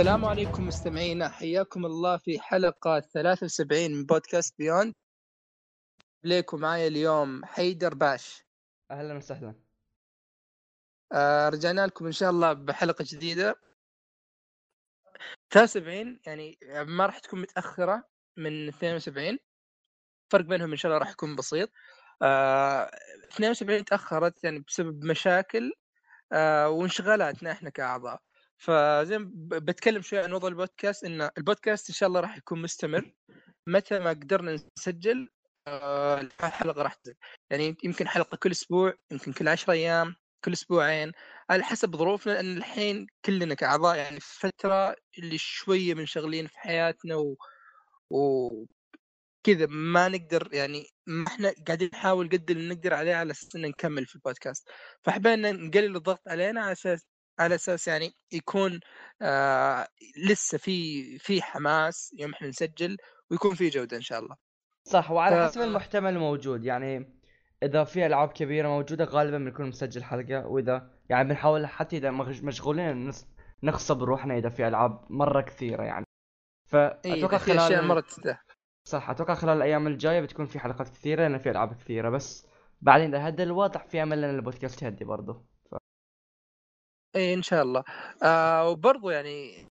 السلام عليكم مستمعينا. حياكم الله في حلقة 73 من بودكاست بيوند ليكم معايا اليوم حيدر باش. أهلا وسهلا. آه رجعنا لكم إن شاء الله بحلقة جديدة. 73 يعني ما راح تكون متأخرة من 72 الفرق بينهم إن شاء الله راح يكون بسيط. آه 72 تأخرت يعني بسبب مشاكل آه وانشغالاتنا إحنا كأعضاء. فزي بتكلم شوي عن وضع البودكاست ان البودكاست إن شاء الله راح يكون مستمر متى ما قدرنا نسجل آه، الحلقة راح تنزل. يعني يمكن حلقة كل أسبوع يمكن كل 10 أيام كل أسبوعين على حسب ظروفنا لأن الحين كلنا كأعضاء يعني في فترة اللي شوية منشغلين في حياتنا و, و... كذا ما نقدر يعني ما إحنا قاعدين نحاول قد اللي نقدر عليه على أساس نكمل في البودكاست. فحبينا نقلل الضغط علينا على أساس على أساس يعني يكون آه لسه في في حماس يوم إحنا نسجل ويكون في جودة إن شاء الله. صح وعلى ف- حسب المحتمل الموجود يعني إذا في ألعاب كبيرة موجودة غالبا بنكون مسجل حلقة وإذا يعني بنحاول حتى إذا مشغولين نغصب روحنا إذا في ألعاب مرة كثيرة يعني. فأتوقع أشياء خلال مرة تستاهل صح أتوقع خلال الأيام الجاية بتكون في حلقات كثيرة لأن في ألعاب كثيرة. بس بعدين إذا هدى الوضع في أمل ان البودكاست يهدي برضه. اي إن شاء الله. آه وبرضو يعني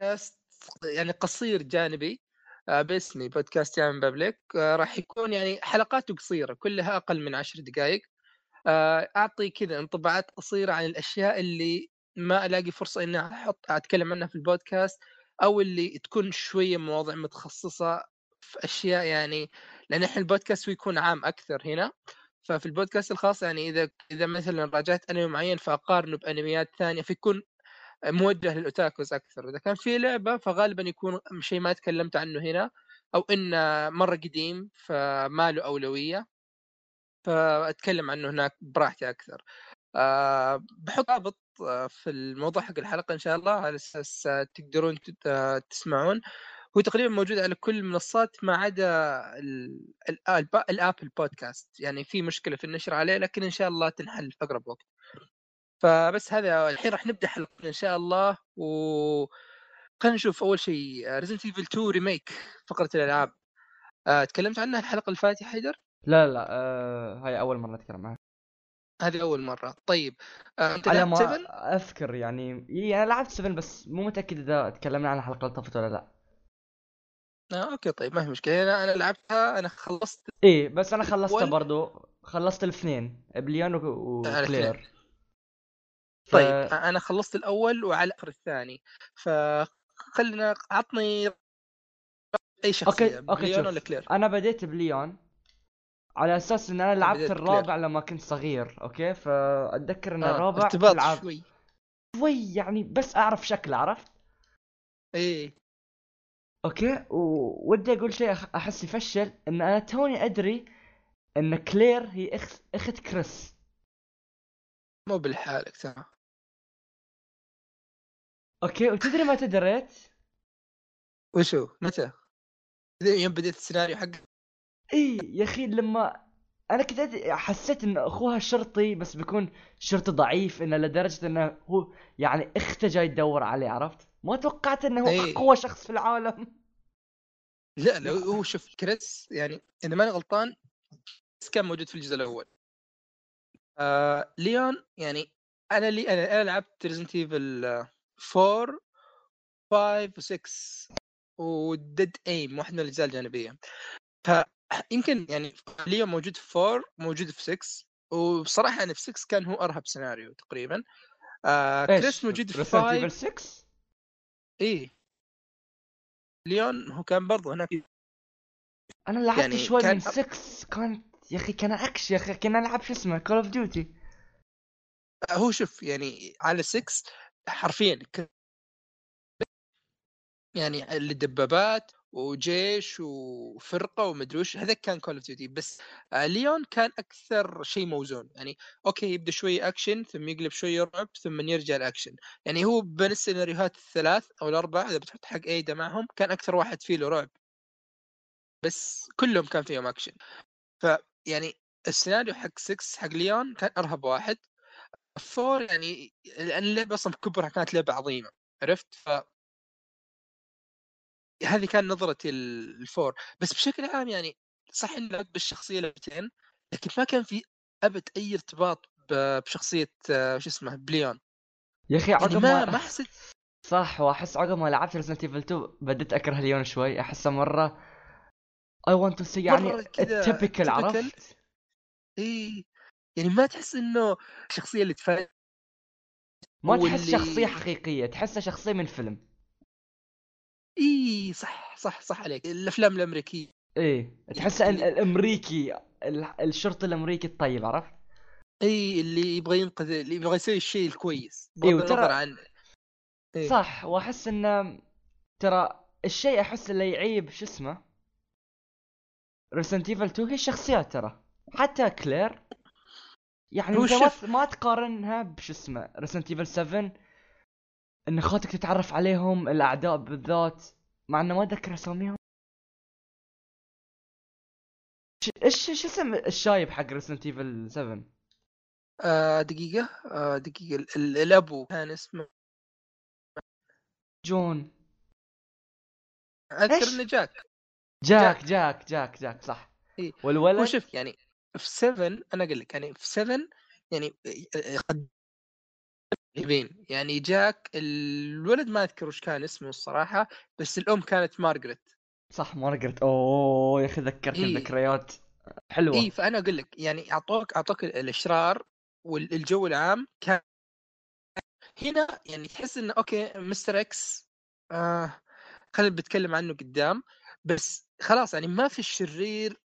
بودكاست يعني قصير جانبي آه باسمي بودكاست يا بابليك آه راح يكون يعني حلقاته قصيرة كلها أقل من عشر دقائق آه أعطي كذا انطباعات قصيرة عن الأشياء اللي ما ألاقي فرصة إني أحط أتكلم عنها في البودكاست أو اللي تكون شوية مواضيع متخصصة في أشياء يعني لأن إحنا البودكاست بيكون عام أكثر هنا. ففي البودكاست الخاص يعني إذا إذا مثلا راجعت أنمي معين فأقارنه بأنميات ثانية فيكون موجه للأوتاكوز أكثر. إذا كان في لعبة فغالبا يكون شيء ما تكلمت عنه هنا أو إنه مرة قديم فما له أولوية فأتكلم عنه هناك براحتي أكثر. أه بحط رابط آه، في الموضوع حق الحلقة إن شاء الله على أساس آه، تقدرون آه، تسمعون. هو تقريبا موجود على كل المنصات ما عدا ال Apple Podcast. يعني في مشكلة في النشر عليه لكن إن شاء الله تنحل في أقرب وقت. فبس هذا الحين راح نبدأ حلقتنا إن شاء الله و خلينا نشوف أول شيء Resident Evil 2 remake فقرة الألعاب. آه، تكلمت عنها الحلقة اللي فاتت حيدر؟ لا لا آه هاي أول مرة أتكلم عنها. هذه أول مرة. طيب آه، أنت على ما 7 أذكر يعني أنا لعبت 7 بس مو متأكد إذا تكلمنا عن الحلقة اللي طافت ولا لا. آه، okay طيب ما في مشكلة. أنا أنا لعبتها أنا خلصت إيه بس أنا خلصتها برضو. خلصت الاثنين بليون و- آه،. وكلير ف... طيب أنا خلصت الأول وعلى الآخر الثاني. فخلنا عطني أي شخصية okay okay شوف. ولا كلير؟ أنا بديت بليون على أساس إن أنا لعبت الرابع لما كنت صغير okay؟ فأتذكر إن آه، الرابع ارتباط شوي. شوي يعني بس أعرف شكله عرفت؟ إيه. okay؟ وودي أقول شيء أحس يفشل إن أنا توني أدري إن كلير هي اخت إخت كريس. مو بلحالك ترى okay؟ وتدري ما تدريت؟ وشو؟ متى؟ يوم بديت السيناريو حق إيه يا أخي لما أنا كنت حسيت إن أخوها شرطي بس بيكون شرطي ضعيف إنه لدرجة إنه هو يعني إخته جاي تدور عليه عرفت؟ ما توقعت إنه هو إيه. أقوى شخص في العالم. لا لا هو شوف كريس يعني إذا ماني غلطان كريس كان موجود في الجزء الأول. آه ليون يعني أنا اللي أنا أنا لعبت Resident Evil 4 5 و6 و Dead Aim واحد من الأجزاء الجانبية. فيمكن يعني ليون موجود في 4 موجود في 6 وبصراحه يعني في 6 كان هو أرهب سيناريو تقريبا. آه كريس موجود في 5 6 إيه ليون هو كان برضه هناك أنا لعبت يعني شوي كان- من 6 كانت يا أخي كان أكشن يا أخي كنا نلعب شو اسمه Call of Duty هو شوف يعني على 6 حرفيا ك- يعني الدبابات وجيش وفرقة ومدري وش هذا كان Call of Duty بس آه، ليون كان أكثر شيء موزون. يعني okay يبدأ شوي اكشن ثم يقلب شوي رعب ثم يرجع الاكشن يعني هو بين السيناريوهات الثلاث أو الأربع إذا بتحط حق Ada معهم كان أكثر واحد فيه له رعب. بس كلهم كان فيهم اكشن فيعني السيناريو حق 6 حق ليون كان أرهب واحد. four يعني لأن اللعبة أصلا بكبرها كانت لعبة عظيمة. عرفت؟ ف هذه كان نظرتي ال four بس بشكل عام يعني صح اني لعبت بالشخصيه لعبتين لكن ما كان في أبد أي ارتباط بشخصية آه، شو اسمه بليون يا أخي يعني عقب ما ما حسيت صح وأحس عقب ما لعبت Resident Evil 2 بديت أكره ليون شوي أحسه مرة اي ونت تو سي يعني التبكل. عرفت؟ إي يعني ما تحس إنه الشخصية اللي تفاجئ ما تحس اللي- شخصية حقيقية تحسها شخصية من فيلم اي صح صح صح عليك الأفلام الأمريكية إيه اللي- الأمريكي ال- الشرطي الأمريكي الطيب عرفت؟ اي اللي يبغى ينقذ اللي يبغى يسوي الشيء الكويس بغض إيه، وترى- النظر عن إيه. صح وأحس إنه ترى الشيء أحس اللي يعيب شو اسمه Resident Evil 2 هي الشخصيات ترى حتى كلير يعني انت ما تقارنها بشو اسمه Resident Evil 7 إن أخواتك تتعرف عليهم الأعداء بالذات مع إنه ما أتذكر أساميهم. إيش شو اسم الشايب حق Resident Evil 7 آه دقيقة. آه ال- ال- الأبو كان اسمه جون. أذكر؟ إنه جاك. جاك جاك. جاك جاك صح. إيه. والولد؟ هو شوف يعني في 7 أنا أقول لك يعني في 7 يعني قد يبين يعني جاك الولد ما أذكر وش كان اسمه الصراحة بس الأم كانت مارغريت. صح مارغريت. أوه يا أخي ذكرتني إيه. بذكريات حلوة. اي فأنا أقول لك يعني أعطوك أعطوك الأشرار والجو العام كان هنا يعني تحس إنه okay Mr. X آه خلينا بتكلم عنه قدام بس خلاص يعني ما في الشرير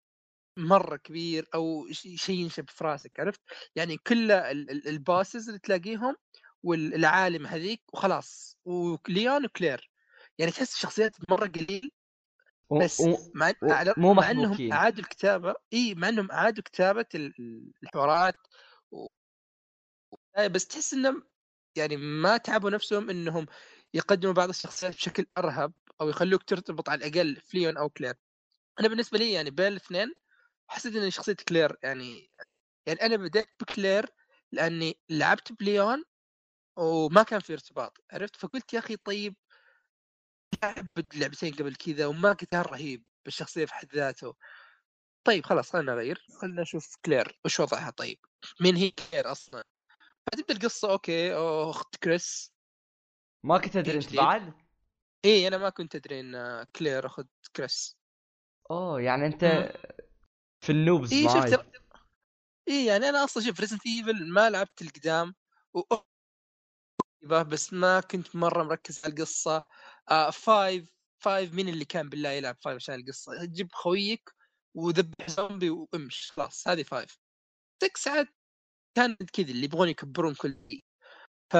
مرة كبير أو شيء ينشب في راسك عرفت؟ يعني كل ال- ال- ال bosses اللي تلاقيهم والعالم هذيك وخلاص وليون وكلير. يعني تحس الشخصيات مرة قليل بس و- مع و- مو مع إنهم. أعادوا الكتابة إي مع إنهم أعادوا كتابة ال- ال- الحوارات و... و- بس تحس إنهم يعني ما تعبوا نفسهم إنهم يقدموا بعض الشخصيات بشكل أرهب أو يخلوك ترتبط على الأقل في ليون أو كلير. أنا بالنسبة لي يعني بين الاثنين حسيت ان شخصية كلير يعني يعني أنا بدأت بكلير لأني لعبت بليون وما كان في ارتباط عرفت؟ فقلت يا أخي طيب لعب لعبتين قبل كذا وما قتال رهيب بالشخصية في حد ذاته. طيب خلاص خلينا نغير خلينا نشوف كلير وش وضعها طيب؟ مين هي كلير أصلا؟ فتبدا القصة okay أخت كريس. ما كنت أدري إنت. بعد؟ إيه أنا ما كنت أدري إن كلير أخت كريس. أوه يعني أنت. في ال noobs معاي شفت إيه يعني أنا أصلا شوف Resident Evil ما لعبت القدام و... بس ما كنت مرة مركز على القصة. آه five five مين اللي كان بالله يلعب five عشان القصة؟ جيب خويك وذبح زومبي وامش خلاص هذه five 6 عاد كانت كذا اللي يبغون يكبرون كل شيء. ف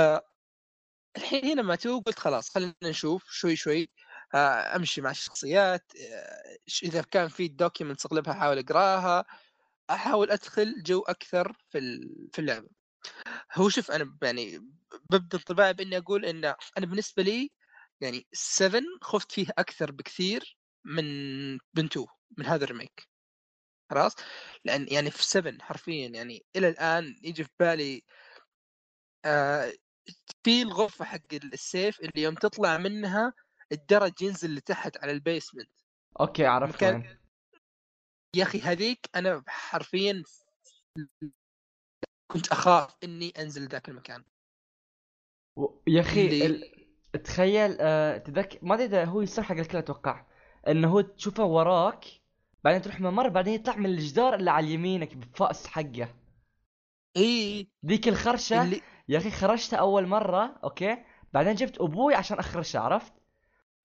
الحين هنا ما تو قلت خلاص خلينا نشوف شوي شوي. أمشي مع الشخصيات آه، إذا كان في documents أغلبها أحاول أقرأها أحاول أدخل جو أكثر في في اللعبة. هو شوف أنا يعني ببدأ انطباعي بإني أقول إن أنا بالنسبة لي يعني 7 خفت فيه أكثر بكثير من من 2 من هذا ال remake. خلاص؟ لأن يعني في 7 حرفيا يعني إلى الآن يجي في بالي آه في الغرفة حق ال save اللي يوم تطلع منها الدرج ينزل لتحت على ال basement. okay عرفت مكان- يا أخي هذيك أنا حرفيا كنت أخاف إني أنزل ذاك المكان. و- يا أخي اللي- ال... تخيل آه... تذكر ما أدري إذا هو يصير حق الكل أتوقع إنه هو تشوفه وراك بعدين تروح ممر بعدين يطلع من الجدار اللي على يمينك بالفأس حقه. إي. ذيك الخرشة اللي يا أخي خرجتها أول مرة okay؟ بعدين جبت أبوي عشان أخرشه عرفت؟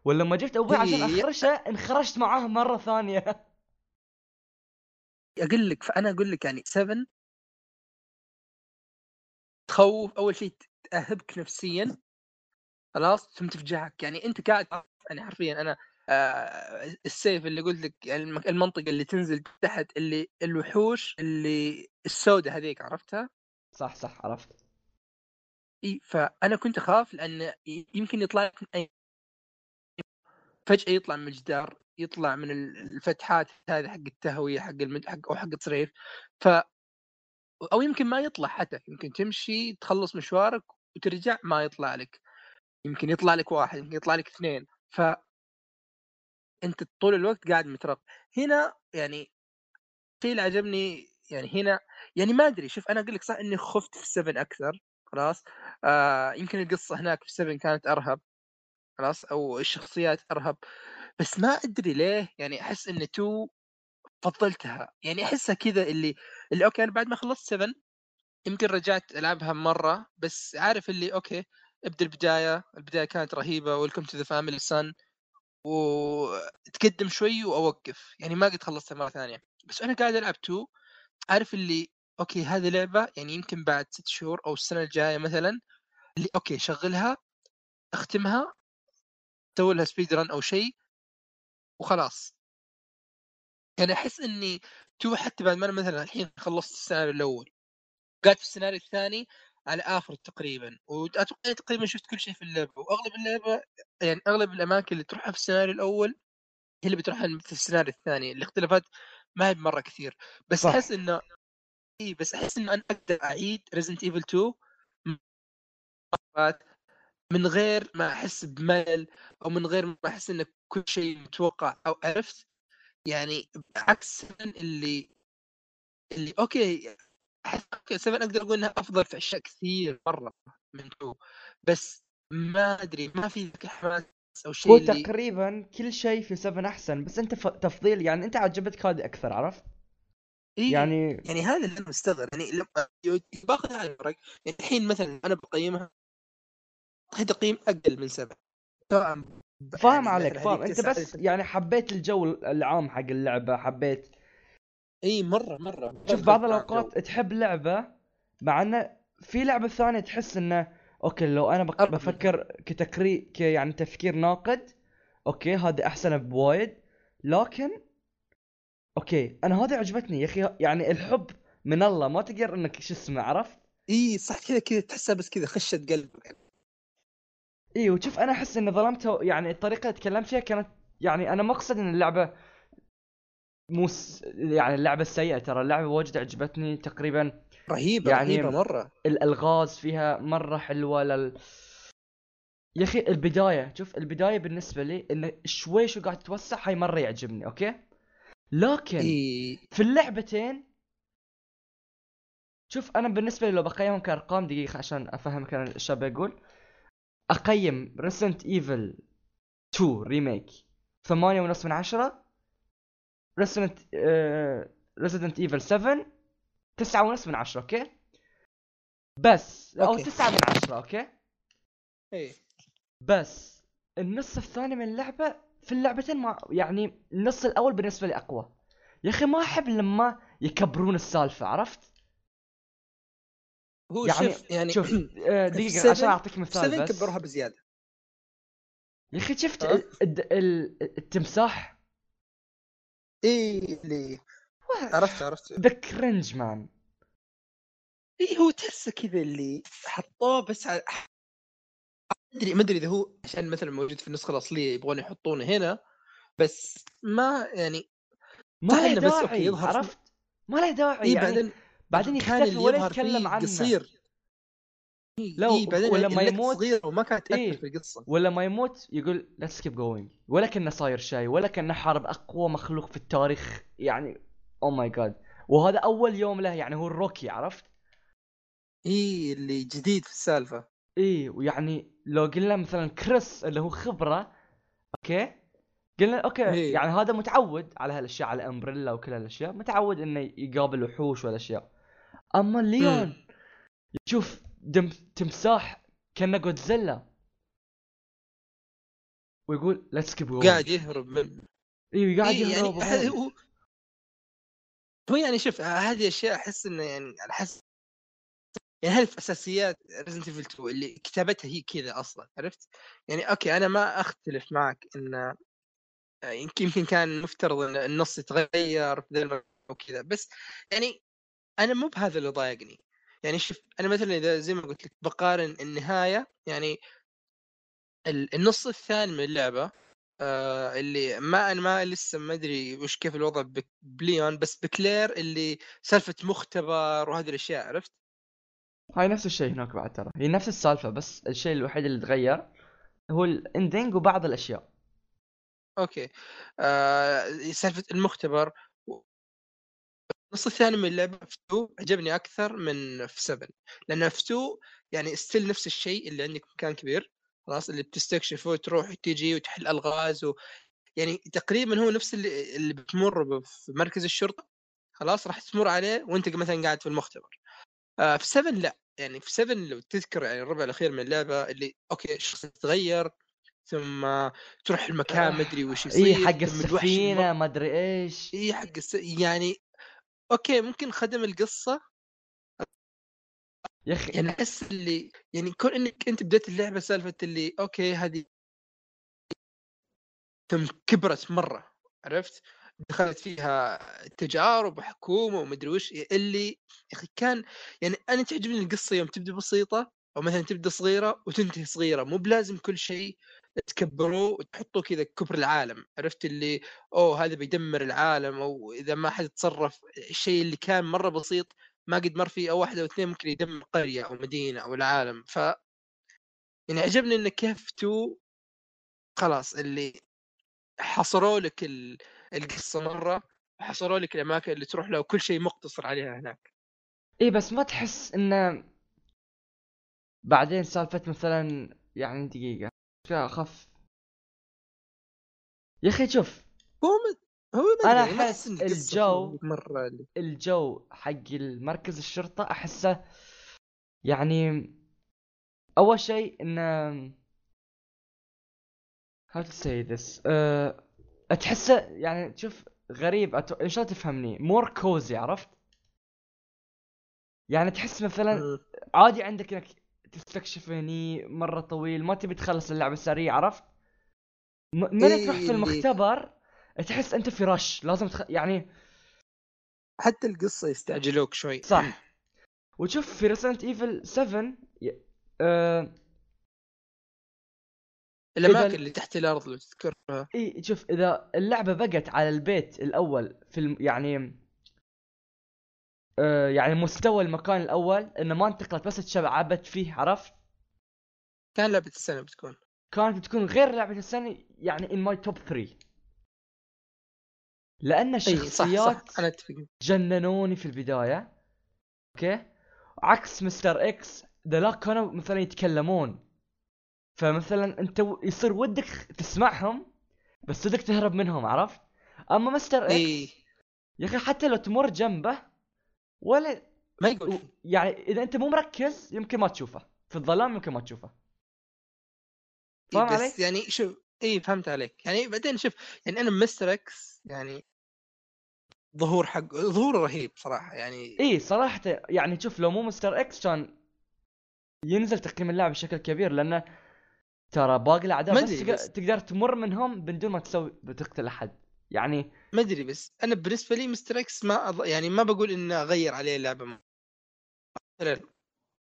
ولما جبت أبوي عشان. اخرشه انخرشت معاه مرة ثانية أقول لك فانا أقول لك يعني 7 تخوف أول شيء تأهبك نفسيا خلاص ثم تفجعك يعني أنت قاعد يعني حرفيا أنا آه السيف اللي قلت لك يعني الم- المنطقة اللي تنزل تحت اللي الوحوش اللي السوداء هذيك عرفتها؟ صح صح عرفت إي فأنا كنت أخاف لأن يمكن يطلع لك من أي فجأة يطلع من الجدار يطلع من ال- الفتحات هذه حق التهوية حق المد... حق أو حق التصريف ف أو يمكن ما يطلع حتى يمكن تمشي تخلص مشوارك وترجع ما يطلع لك. يمكن يطلع لك واحد يمكن يطلع لك اثنين ف أنت طول الوقت قاعد مترقب هنا يعني اللي عجبني يعني هنا يعني ما أدري شوف أنا أقول لك صح إني خفت في 7 أكثر خلاص آه يمكن القصة هناك في 7 كانت أرهب. خلاص أو الشخصيات أرهب. بس ما أدري ليه يعني أحس إن 2 فضلتها. يعني أحسها كذا اللي اللي okay أنا بعد ما خلصت 7 يمكن رجعت ألعبها مرة بس عارف اللي okay ابدأ البداية البداية كانت رهيبة welcome to the family son وتقدم شوي وأوقف. يعني ما قد خلصتها مرة ثانية. بس أنا قاعد ألعب 2 عارف اللي okay هذه لعبة يعني يمكن بعد ست شهور أو السنة الجاية مثلا اللي okay شغلها أختمها سوي لها speed run أو شيء وخلاص يعني أحس إني تو حتى بعد ما أنا مثلا الحين خلصت السيناريو الأول قاعد في السيناريو الثاني على آخر تقريبا وأتوقع تقريبا شفت كل شيء في اللعبة وأغلب اللعبة يعني أغلب الأماكن اللي تروحها في السيناريو الأول هي اللي بتروحها في السيناريو الثاني الاختلافات ما هي بمرة كثير بس صح. أحس إنه اي بس أحس إنه أنا أقدر أعيد Resident Evil 2 مرات من غير ما أحس بملل أو من غير ما أحس إن كل شيء متوقع أو عرفت يعني عكس اللي اللي okay أحس okay 7 أقدر أقول إنها أفضل في أشياء كثير مرة من 2 بس ما أدري ما في ذاك الحماس أو شيء هو اللي تقريبا كل شيء في 7 أحسن بس أنت ف... تفضيل يعني أنت عجبتك هذه أكثر عرفت؟ إيه يعني يعني هذا اللي أنا مستغرب يعني لما باخذ على الورق يعني الحين مثلا أنا بقيمها تقييم أقل من سبعة. سواء فاهم يعني عليك فاهم. أنت بس يعني حبيت الجو العام حق اللعبة حبيت إي مرة مرة. شوف بعض الأوقات تحب لعبة مع إنه في لعبة ثانية تحس إنه okay لو أنا. بفكر كتكري ك يعني تفكير ناقد okay هذه أحسن بوايد. لكن okay أنا هذه عجبتني يا أخي. يعني الحب من الله ما تقدر إنك شو اسمه عرفت؟ إي صح كذا كذا تحسها بس كذا خشت قلبك اي وشوف أنا أحس ان ظلمته يعني الطريقة اللي تكلمت فيها كانت يعني أنا ما أقصد إن اللعبة مو س- يعني اللعبة السيئه ترى اللعبة واجد عجبتني تقريبا. رهيبة يعني- رهيبة مرة. الألغاز فيها مرة حلوة لل يا أخي البداية شوف البداية بالنسبة لي انه شوي شو قاعد تتوسع هاي مرة يعجبني okay؟ لكن إي. في اللعبتين شوف أنا بالنسبة لي لو بقيمهم كأرقام دقيقة عشان أفهمك أنا الشاب يقول أقيم Resident Evil 2 remake ثمانية ونص من عشرة Resident Resident Evil 7 تسعة ونص من عشرة okay؟ بس أو okay. تسعة من عشرة okay؟ اي بس النص الثاني من اللعبة في اللعبتين ما يعني النص الأول بالنسبة لي أقوى. يا أخي ما أحب لما يكبرون السالفة عرفت؟ هو يعني- شوف يعني شوف آه، دقيقة seven- عشان أعطيك مثال 7 بس. كبروها بزيادة. يا أخي شفت ال- التمساح؟ اي اللي عرفت عرفت. ذا كرنج مان. اي هو تحسه كذا اللي حطوه بس على ما أدري ما أدري إذا هو عشان مثلا موجود في النسخة الأصلية يبغون يحطونه هنا بس ما يعني ما له إنه بس داعي يظهر عرفت؟ ما له داعي اي يعني بعدين بعدين كان يختفي اللي ولا يتكلم عنه. قصير. اي لو- إي بعدين ولما يموت- صغيره وما كانت تاثر إيه. في القصة. ولا ما يموت يقول let's keep going ولا كأنه صاير شيء ولا كأنه حارب أقوى مخلوق في التاريخ يعني oh my God وهذا أول يوم له يعني هو ال rookie عرفت؟ اي اللي جديد في السالفة. إيه ويعني لو قلنا مثلا كريس اللي هو خبرة okay؟ قلنا okay إيه. يعني هذا متعود على هالأشياء على الأمبريلا وكل هالأشياء متعود إنه يقابل وحوش والاشياء أما ليون يشوف دم تمساح كأنه جودزيلا ويقول let's keep قاعد يهرب من أيوه قاعد إيه يهرب يعني هو هو يعني شوف هذه اشياء أحس إنه يعني على حسب يعني هذه في اساسيات Resident Evil 2 اللي كتابتها هي كذا أصلا عرفت؟ يعني okay أنا ما أختلف معك ان يمكن يمكن كان مفترض إن النص يتغير في وكذا بس يعني أنا مو بهذا اللي ضايقني. يعني شوف أنا مثلا إذا زي ما قلت لك بقارن النهاية يعني ال- النص الثاني من اللعبة آه اللي ما أنا ما لسه ما أدري وش كيف الوضع بليون بس بكلير اللي سالفة مختبر وهذه الأشياء عرفت؟ هاي نفس الشيء هناك بعد ترى. هي نفس السالفة بس الشيء الوحيد اللي تغير هو ال ending وبعض الأشياء. okay. آه سالفة المختبر النص الثاني من اللعبه في 2 عجبني أكثر من في 7 لأن في 2 يعني still نفس الشيء اللي عندك مكان كبير خلاص اللي بتستكشفه وتروح وتجي وتحل ألغاز و... يعني تقريبا هو نفس اللي, اللي بتمر في مركز الشرطة خلاص راح تمر عليه وأنت مثلا قاعد في المختبر. آه في 7 لا يعني في 7 لو تذكر يعني الربع الأخير من اللعبة اللي okay الشخص يتغير ثم تروح المكان ما ادري وش يصير اي حق السفينة ما ادري إيش. اي حق الس... يعني okay ممكن خدم القصة يا أخي يعني أحس اللي يعني كون إنك أنت بديت اللعبة سالفة اللي okay هذه ثم كبرت مرة عرفت؟ دخلت فيها تجارب وحكومة ومدري وش اللي يا أخي كان يعني أنا تعجبني القصة يوم تبدأ بسيطة أو مثلا تبدأ صغيرة وتنتهي صغيرة مو بلازم كل شيء تكبروه وتحطوا كذا كبر العالم عرفت اللي أوه هذا بيدمر العالم أو إذا ما حد تصرف الشيء اللي كان مرة بسيط ما قد مر فيه أو واحد أو اثنين ممكن يدمر قرية أو مدينة أو العالم. ف يعني عجبني انه كيف تو خلاص اللي حصروا لك القصة مرة وحصروا لك الأماكن اللي تروح لها وكل شيء مقتصر عليها هناك. اي بس ما تحس انه بعدين سالفة مثلا يعني دقيقة. اخف يا أخي شوف. هو. هو أنا يعني أحس الجو الجو حق المركز الشرطة أحسه يعني أول شيء إنه how to say this أه... تحسه يعني شوف غريب أت... إن شاء الله تفهمني more cozy عرفت؟ يعني تحس مثلا عادي عندك إنك تستكشف هني مرة طويل ما تبي تخلص اللعبة سريع عرفت؟ من إيه تروح في المختبر تحس أنت في rush لازم تخ... يعني حتى القصة يستعجلوك شوي. صح. وتشوف في Resident Evil 7 أه... الأماكن إذا... اللي تحت الأرض لو تذكرها. إي شوف إذا اللعبة بقت على البيت الأول في الم... يعني آه يعني مستوى المكان الأول إنه ما انتقلت بس تشعبت فيه عرفت؟ كان لعبة السنة بتكون كانت بتكون غير لعبة السنة يعني in my top 3 لأن الشخصيات صح صح. أنا أتفق جننوني في البداية okay عكس Mr. X ذا كانوا مثلا يتكلمون فمثلا أنت يصير ودك تسمعهم بس ودك تهرب منهم عرفت؟ أما Mr. X إيه. يا أخي حتى لو تمر جنبه ولا ما يقول يعني إذا أنت مو مركز يمكن ما تشوفه. في الظلام يمكن ما تشوفه. فاهم علي؟ يعني شوف اي فهمت عليك. يعني بعدين شوف يعني أنا Mr. X يعني ظهور حق ظهور رهيب صراحة يعني اي صراحة يعني شوف لو مو Mr. X كان ينزل تقييم اللعبة بشكل كبير لأنه ترى باقي الأعداء بس, تقدر تمر منهم بدون ما تسوي بتقتل أحد. يعني ما أدري بس أنا بالنسبة لي Mr. X ما أض... يعني ما بقول اني اغير عليه اللعبه مثلا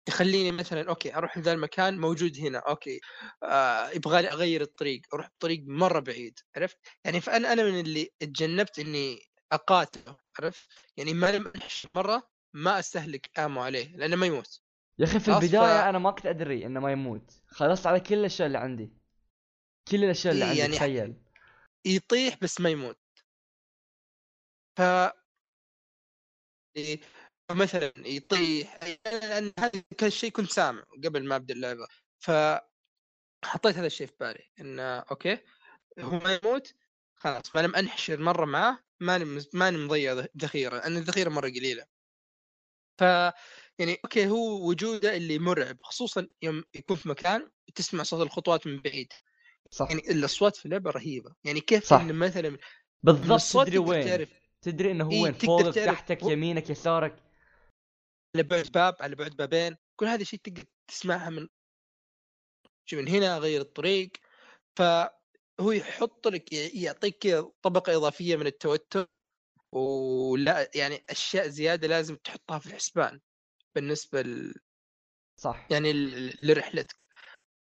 يخليني مثلا okay أروح لذا المكان موجود هنا okay آه يبغى لي أغير الطريق أروح بطريق مرة بعيد عرفت؟ يعني فأنا أنا من اللي تجنبت إني أقاتله عرفت؟ يعني ما لم مرة ما أستهلك آمو عليه لأنه ما يموت. يا أخي في البداية ف... أنا ما كنت أدري إنه ما يموت خلصت على كل الأشياء اللي عندي كل الأشياء اللي عندي يعني تخيل. يطيح بس ما يموت. ف مثلا يطيح لأن هذا كان شيء كنت سامع قبل ما أبدأ اللعبة. ف حطيت هذا الشيء في بالي إنه أوكي هو ما يموت خلاص ما لم أنحشر مرة معاه ماني ماني مضيع ذخيرة لأن الذخيرة مرة قليلة. ف يعني أوكي هو وجوده اللي مرعب خصوصا يوم يكون في مكان تسمع صوت الخطوات من بعيد. صح. يعني الأصوات في اللعبة رهيبة. يعني كيف صح. إن مثلا بالضبط تدري وين؟ تعرف تدري إنه هو إيه وين؟ فوقك تحتك و... يمينك يسارك. على بعد باب على بعد بابين كل هذا الشيء تقدر تسمعها من شو من هنا غير الطريق. فهو يحط لك يعطيك طبقة إضافية من التوتر ولا يعني أشياء زيادة لازم تحطها في الحسبان بالنسبة ل... صح. يعني لرحلتك.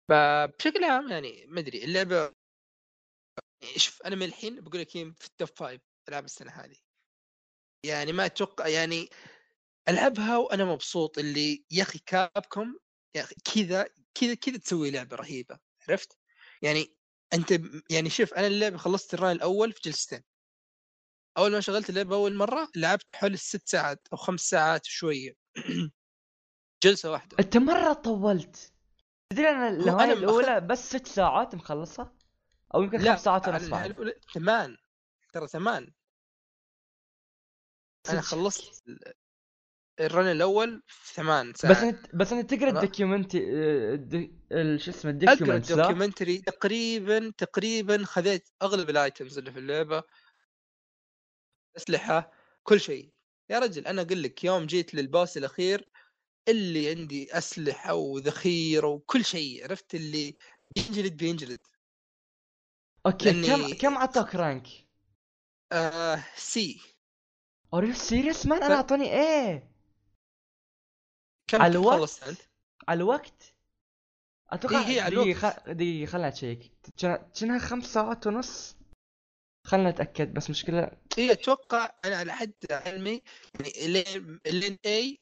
فبشكل عام يعني ما أدري اللعبة شوف أنا من الحين بقول لك في ال top five ألعاب السنة هذه. يعني ما أتوقع يعني ألعبها وأنا مبسوط اللي يا أخي Capcom يا أخي كذا كذا كذا تسوي لعبة رهيبة عرفت؟ يعني أنت يعني شوف أنا اللعبة خلصت الران الأول في جلستين. أول ما شغلت اللعبة أول مرة لعبت حول الست ساعات أو خمس ساعات شوية. جلسة واحدة. أنت مرة طولت. تدري أنا النهاية الأولى بس ست ساعات مخلصها أو يمكن خمس ساعات ونص ثمان. ترى ثمان. أنا. خلصت ال- ال run الأول في ثمان بس ساعات. أنت بس أنت تقرأ خلاص. ال document الد- ال- شو اسمه أقرأ ال documentary. تقريبا تقريبا خذيت أغلب ال items اللي في اللعبة. أسلحة كل شيء. يا رجل أنا أقول لك يوم جيت لل boss الأخير اللي عندي أسلحة وذخيرة وكل شيء عرفت اللي بينجلد بينجلد okay كم لأني- كم اعطاك rank؟ آه سي ار يو سيريس مان أنا أعطوني إيه كم على كم الوقت؟ خلصت أنت؟ على الوقت أتوقع إيه، هي على دقيقة. دقيقة خلنا كان- كانها خمس ساعات ونص خلنا نتأكد بس مشكلة اي أتوقع أنا على حد علمي يعني اللين اي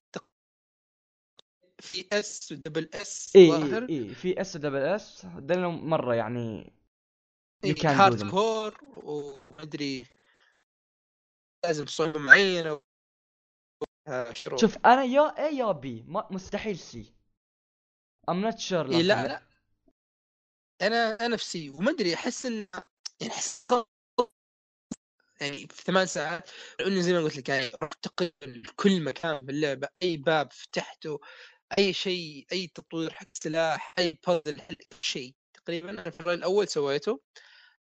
في اس ودبل اس إي إي في اس دبل اس دلنا مرة يعني do هارد. كور ومدري لازم آه، شروط. شوف أنا يا اي يا بي ما مستحيل سي ام نوت شور إيه لا لا. أنا أنا في سي وما أدري أحس إن يعني أحس يعني في ثمان ساعات لأنه زي ما قلت لك يعني تقريبا كل مكان في اللعبة أي باب فتحته أي شيء أي تطوير حق سلاح أي بازل كل شيء. تقريبا أنا في الرأي الأول سويته.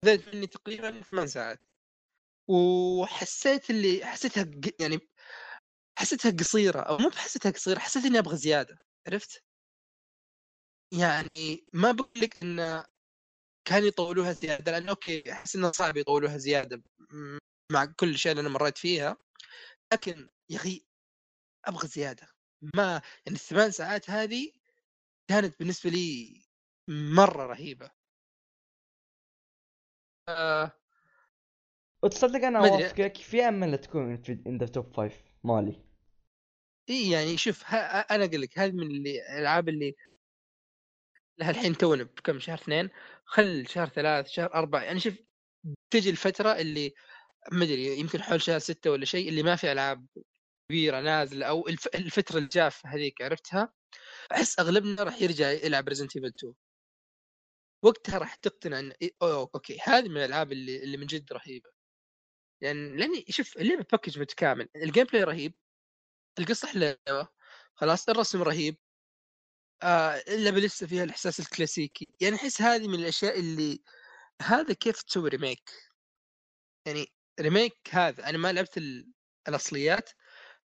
خذت مني تقريبا ثمان ساعات. وحسيت اللي حسيتها يعني حسيتها قصيرة أو مو بحسيتها قصيرة حسيت إني أبغى زيادة. عرفت؟ يعني ما بقول لك انه كان يطولوها زيادة لأنه أوكي أحس إنه صعب يطولوها زيادة مع كل الاشياء اللي أنا مريت فيها. لكن يا أخي أبغى زيادة. ما يعني الثمان ساعات هذه كانت بالنسبة لي مرة رهيبة. آه. وتصدق أنا. اوافقك في أمل تكون في in the top five مالي. إي يعني شوف ها أنا أقول لك هذه من اللي الألعاب اللي لها الحين تونا بكم شهر اثنين خل شهر ثلاث شهر أربع يعني شوف تجي الفترة اللي ما أدري يمكن حول شهر ستة ولا شيء اللي ما في ألعاب كبيرة نازلة أو الف... الفترة الجافه هذيك عرفتها؟ أحس أغلبنا راح يرجع يلعب Resident Evil 2 وقتها راح تقتنع إن أوه okay هذه من الألعاب اللي اللي من جد رهيبة. يعني لأني شوف اللعبة package متكامل ال gameplay رهيب القصة حلوة خلاص الرسم رهيب آه اللعبة لسه فيها الإحساس الكلاسيكي. يعني أحس هذه من الأشياء اللي هذا كيف تسوي remake يعني remake هذا أنا ما لعبت ال... الأصليات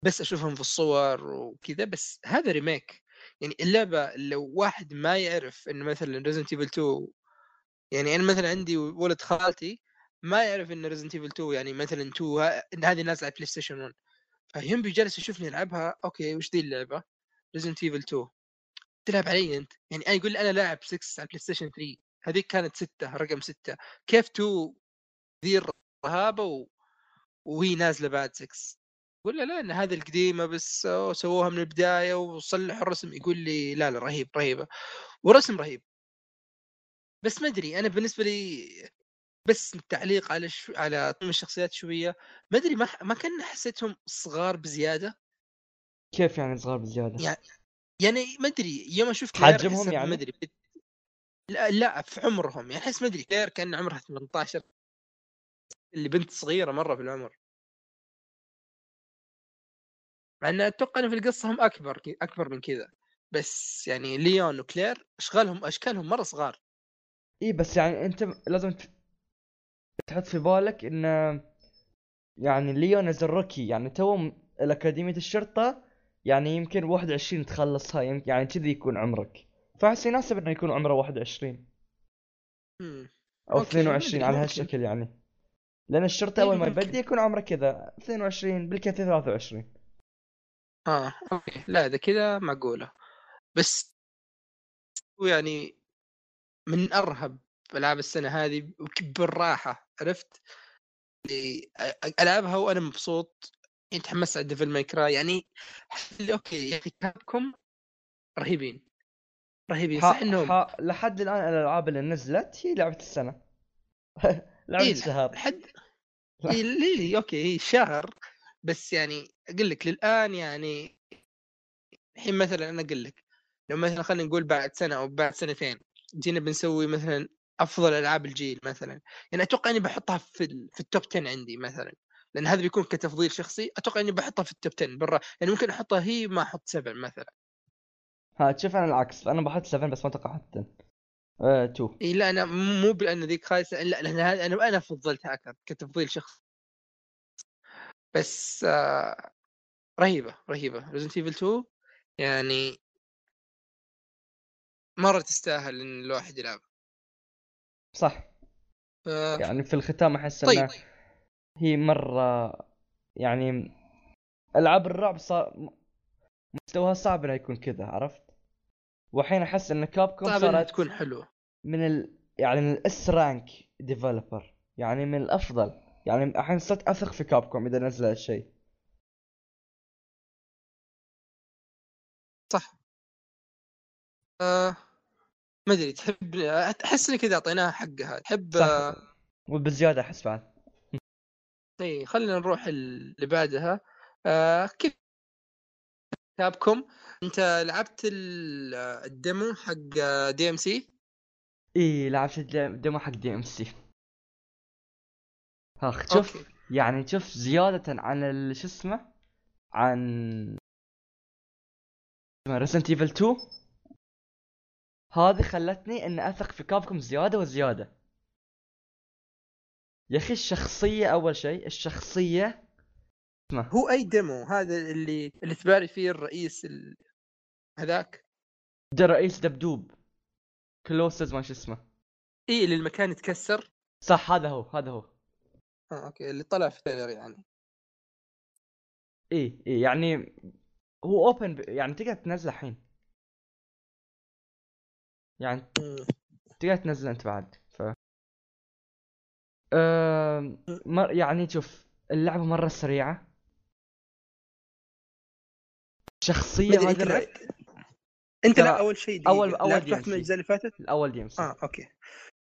بس أشوفهم في الصور وكذا بس هذا remake يعني اللعبة لو واحد ما يعرف إنه مثلا Resident Evil 2 يعني أنا مثلا عندي ولد خالتي ما يعرف ان Resident Evil 2 يعني مثلا 2 ها- إن هذه نازلة على PlayStation 1 فيوم بيجلس يشوفني العبها okay وش ذي اللعبة؟ Resident Evil 2 تلعب علي أنت؟ يعني أنا يقول لي أنا لاعب 6 على PlayStation 3 هذيك كانت 6 رقم 6 كيف 2 ذي الرهابة و... وهي نازلة بعد 6 له لا إن هذه القديمة بس أوه، سووها من البداية وصلحوا الرسم. يقول لي لا لا رهيب رهيبة. ورسم رهيب. بس ما أدري أنا بالنسبة لي بس التعليق على شو... على الشخصيات شوية ما أدري ما ما كان حسيتهم صغار بزيادة؟ كيف يعني صغار بزيادة؟ يعني يعني ما أدري يوم أشوف حجمهم يعني؟ ما أدري. لا لا في عمرهم. يعني أحس ما أدري كلير كان عمرها 18 اللي بنت صغيرة مرة في العمر مع إن أتوقع ان في القصة هم أكبر أكبر من كذا بس يعني ليون وكلير أشغالهم أشكالهم مرة صغار إي بس يعني أنت لازم تحط في بالك إن يعني ليون is الـ rookie يعني تو الأكاديمية الشرطة يعني يمكن 21 تخلصها يمكن يعني كذي يكون عمرك فأحس يناسب إنه يكون عمره 21 مم. أو okay، 22 مدري، على. هالشكل يعني لأن الشرطة إيه، أول ما. يبدي يكون عمره كذا 22 بالكثير 23 آه أوكي. لا اذا كذا معقولة. بس يعني من أرهب ألعاب السنة هذه بالراحة عرفت؟ اللي أ- ألعبها وأنا مبسوط يعني تحمست على Devil May Cry يعني أوكي يا أخي كابكم رهيبين. رهيبين. صح. إنهم ح... لحد الآن الألعاب اللي نزلت هي لعبة السنة. لعبة إيه الشهر. لحد إيه okay هي شهر. بس يعني أقول لك للآن يعني الحين مثلا أنا أقول لك لو مثلا خلينا نقول بعد سنة أو بعد سنتين جينا بنسوي مثلا أفضل ألعاب الجيل مثلا يعني أتوقع إني بحطها في. في ال top 10 عندي مثلا لأن هذا بيكون كتفضيل شخصي أتوقع إني بحطها في ال top 10 برا يعني ممكن أحطها هي ما أحط 7 مثلا. ها تشوف أنا العكس أنا بحط 7 بس ما أتوقع أحط 10 آه 2 إي لا أنا مو بأن ذيك خايسة لا لأن أنا أنا فضلتها أكثر كتفضيل شخصي. بس آه رهيبة رهيبة. Resident Evil 2 يعني مرة تستاهل إن الواحد يلعبها. صح. آه يعني في الختام أحس طيب. انها هي مرة يعني ألعاب الرعب صار مستواها صعب إنه يكون كذا عرفت؟ والحين أحس إن كابكوم صعب إنها صارت تكون حلوة. من ال يعني من ال S rank developer يعني من الأفضل. يعني الحين صرت أثق في كابكوم إذا نزل هالشيء. صح. آه ما أدري تحب أحس ان كذا أعطيناها حقها تحب صح. آه، وبزيادة أحس بعد. إي خلينا نروح اللي بعدها. آه كيف؟ كابكم أنت لعبت ال- ال demo حق DMC؟ إي لعبت ال demo حق DMC. اخ شوف يعني شوف زيادة عن شو اسمه؟ عن Resident Evil 2 هذه خلتني إن أثق في كابكم زيادة وزيادة. يا أخي الشخصية أول شيء الشخصية اسمه. هو أي demo هذا اللي اللي تباري فيه الرئيس ال... هذاك؟ ده رئيس دبدوب. Colossus ما شو اسمه. اي اللي المكان يتكسر. صح هذا هو هذا هو. آه okay اللي طلع في ال trailer يعني. اي اي يعني هو open ب... يعني تقدر تنزله الحين. يعني مم. تقدر تنزله أنت بعد ف أم... مر... يعني شوف اللعبة مرة سريعة. الشخصية ما أنت هذه الر... لعبت انت ترى لا أول شيء. أول أول واحد من الأجزاء اللي فاتت؟ الأول DMC آه okay.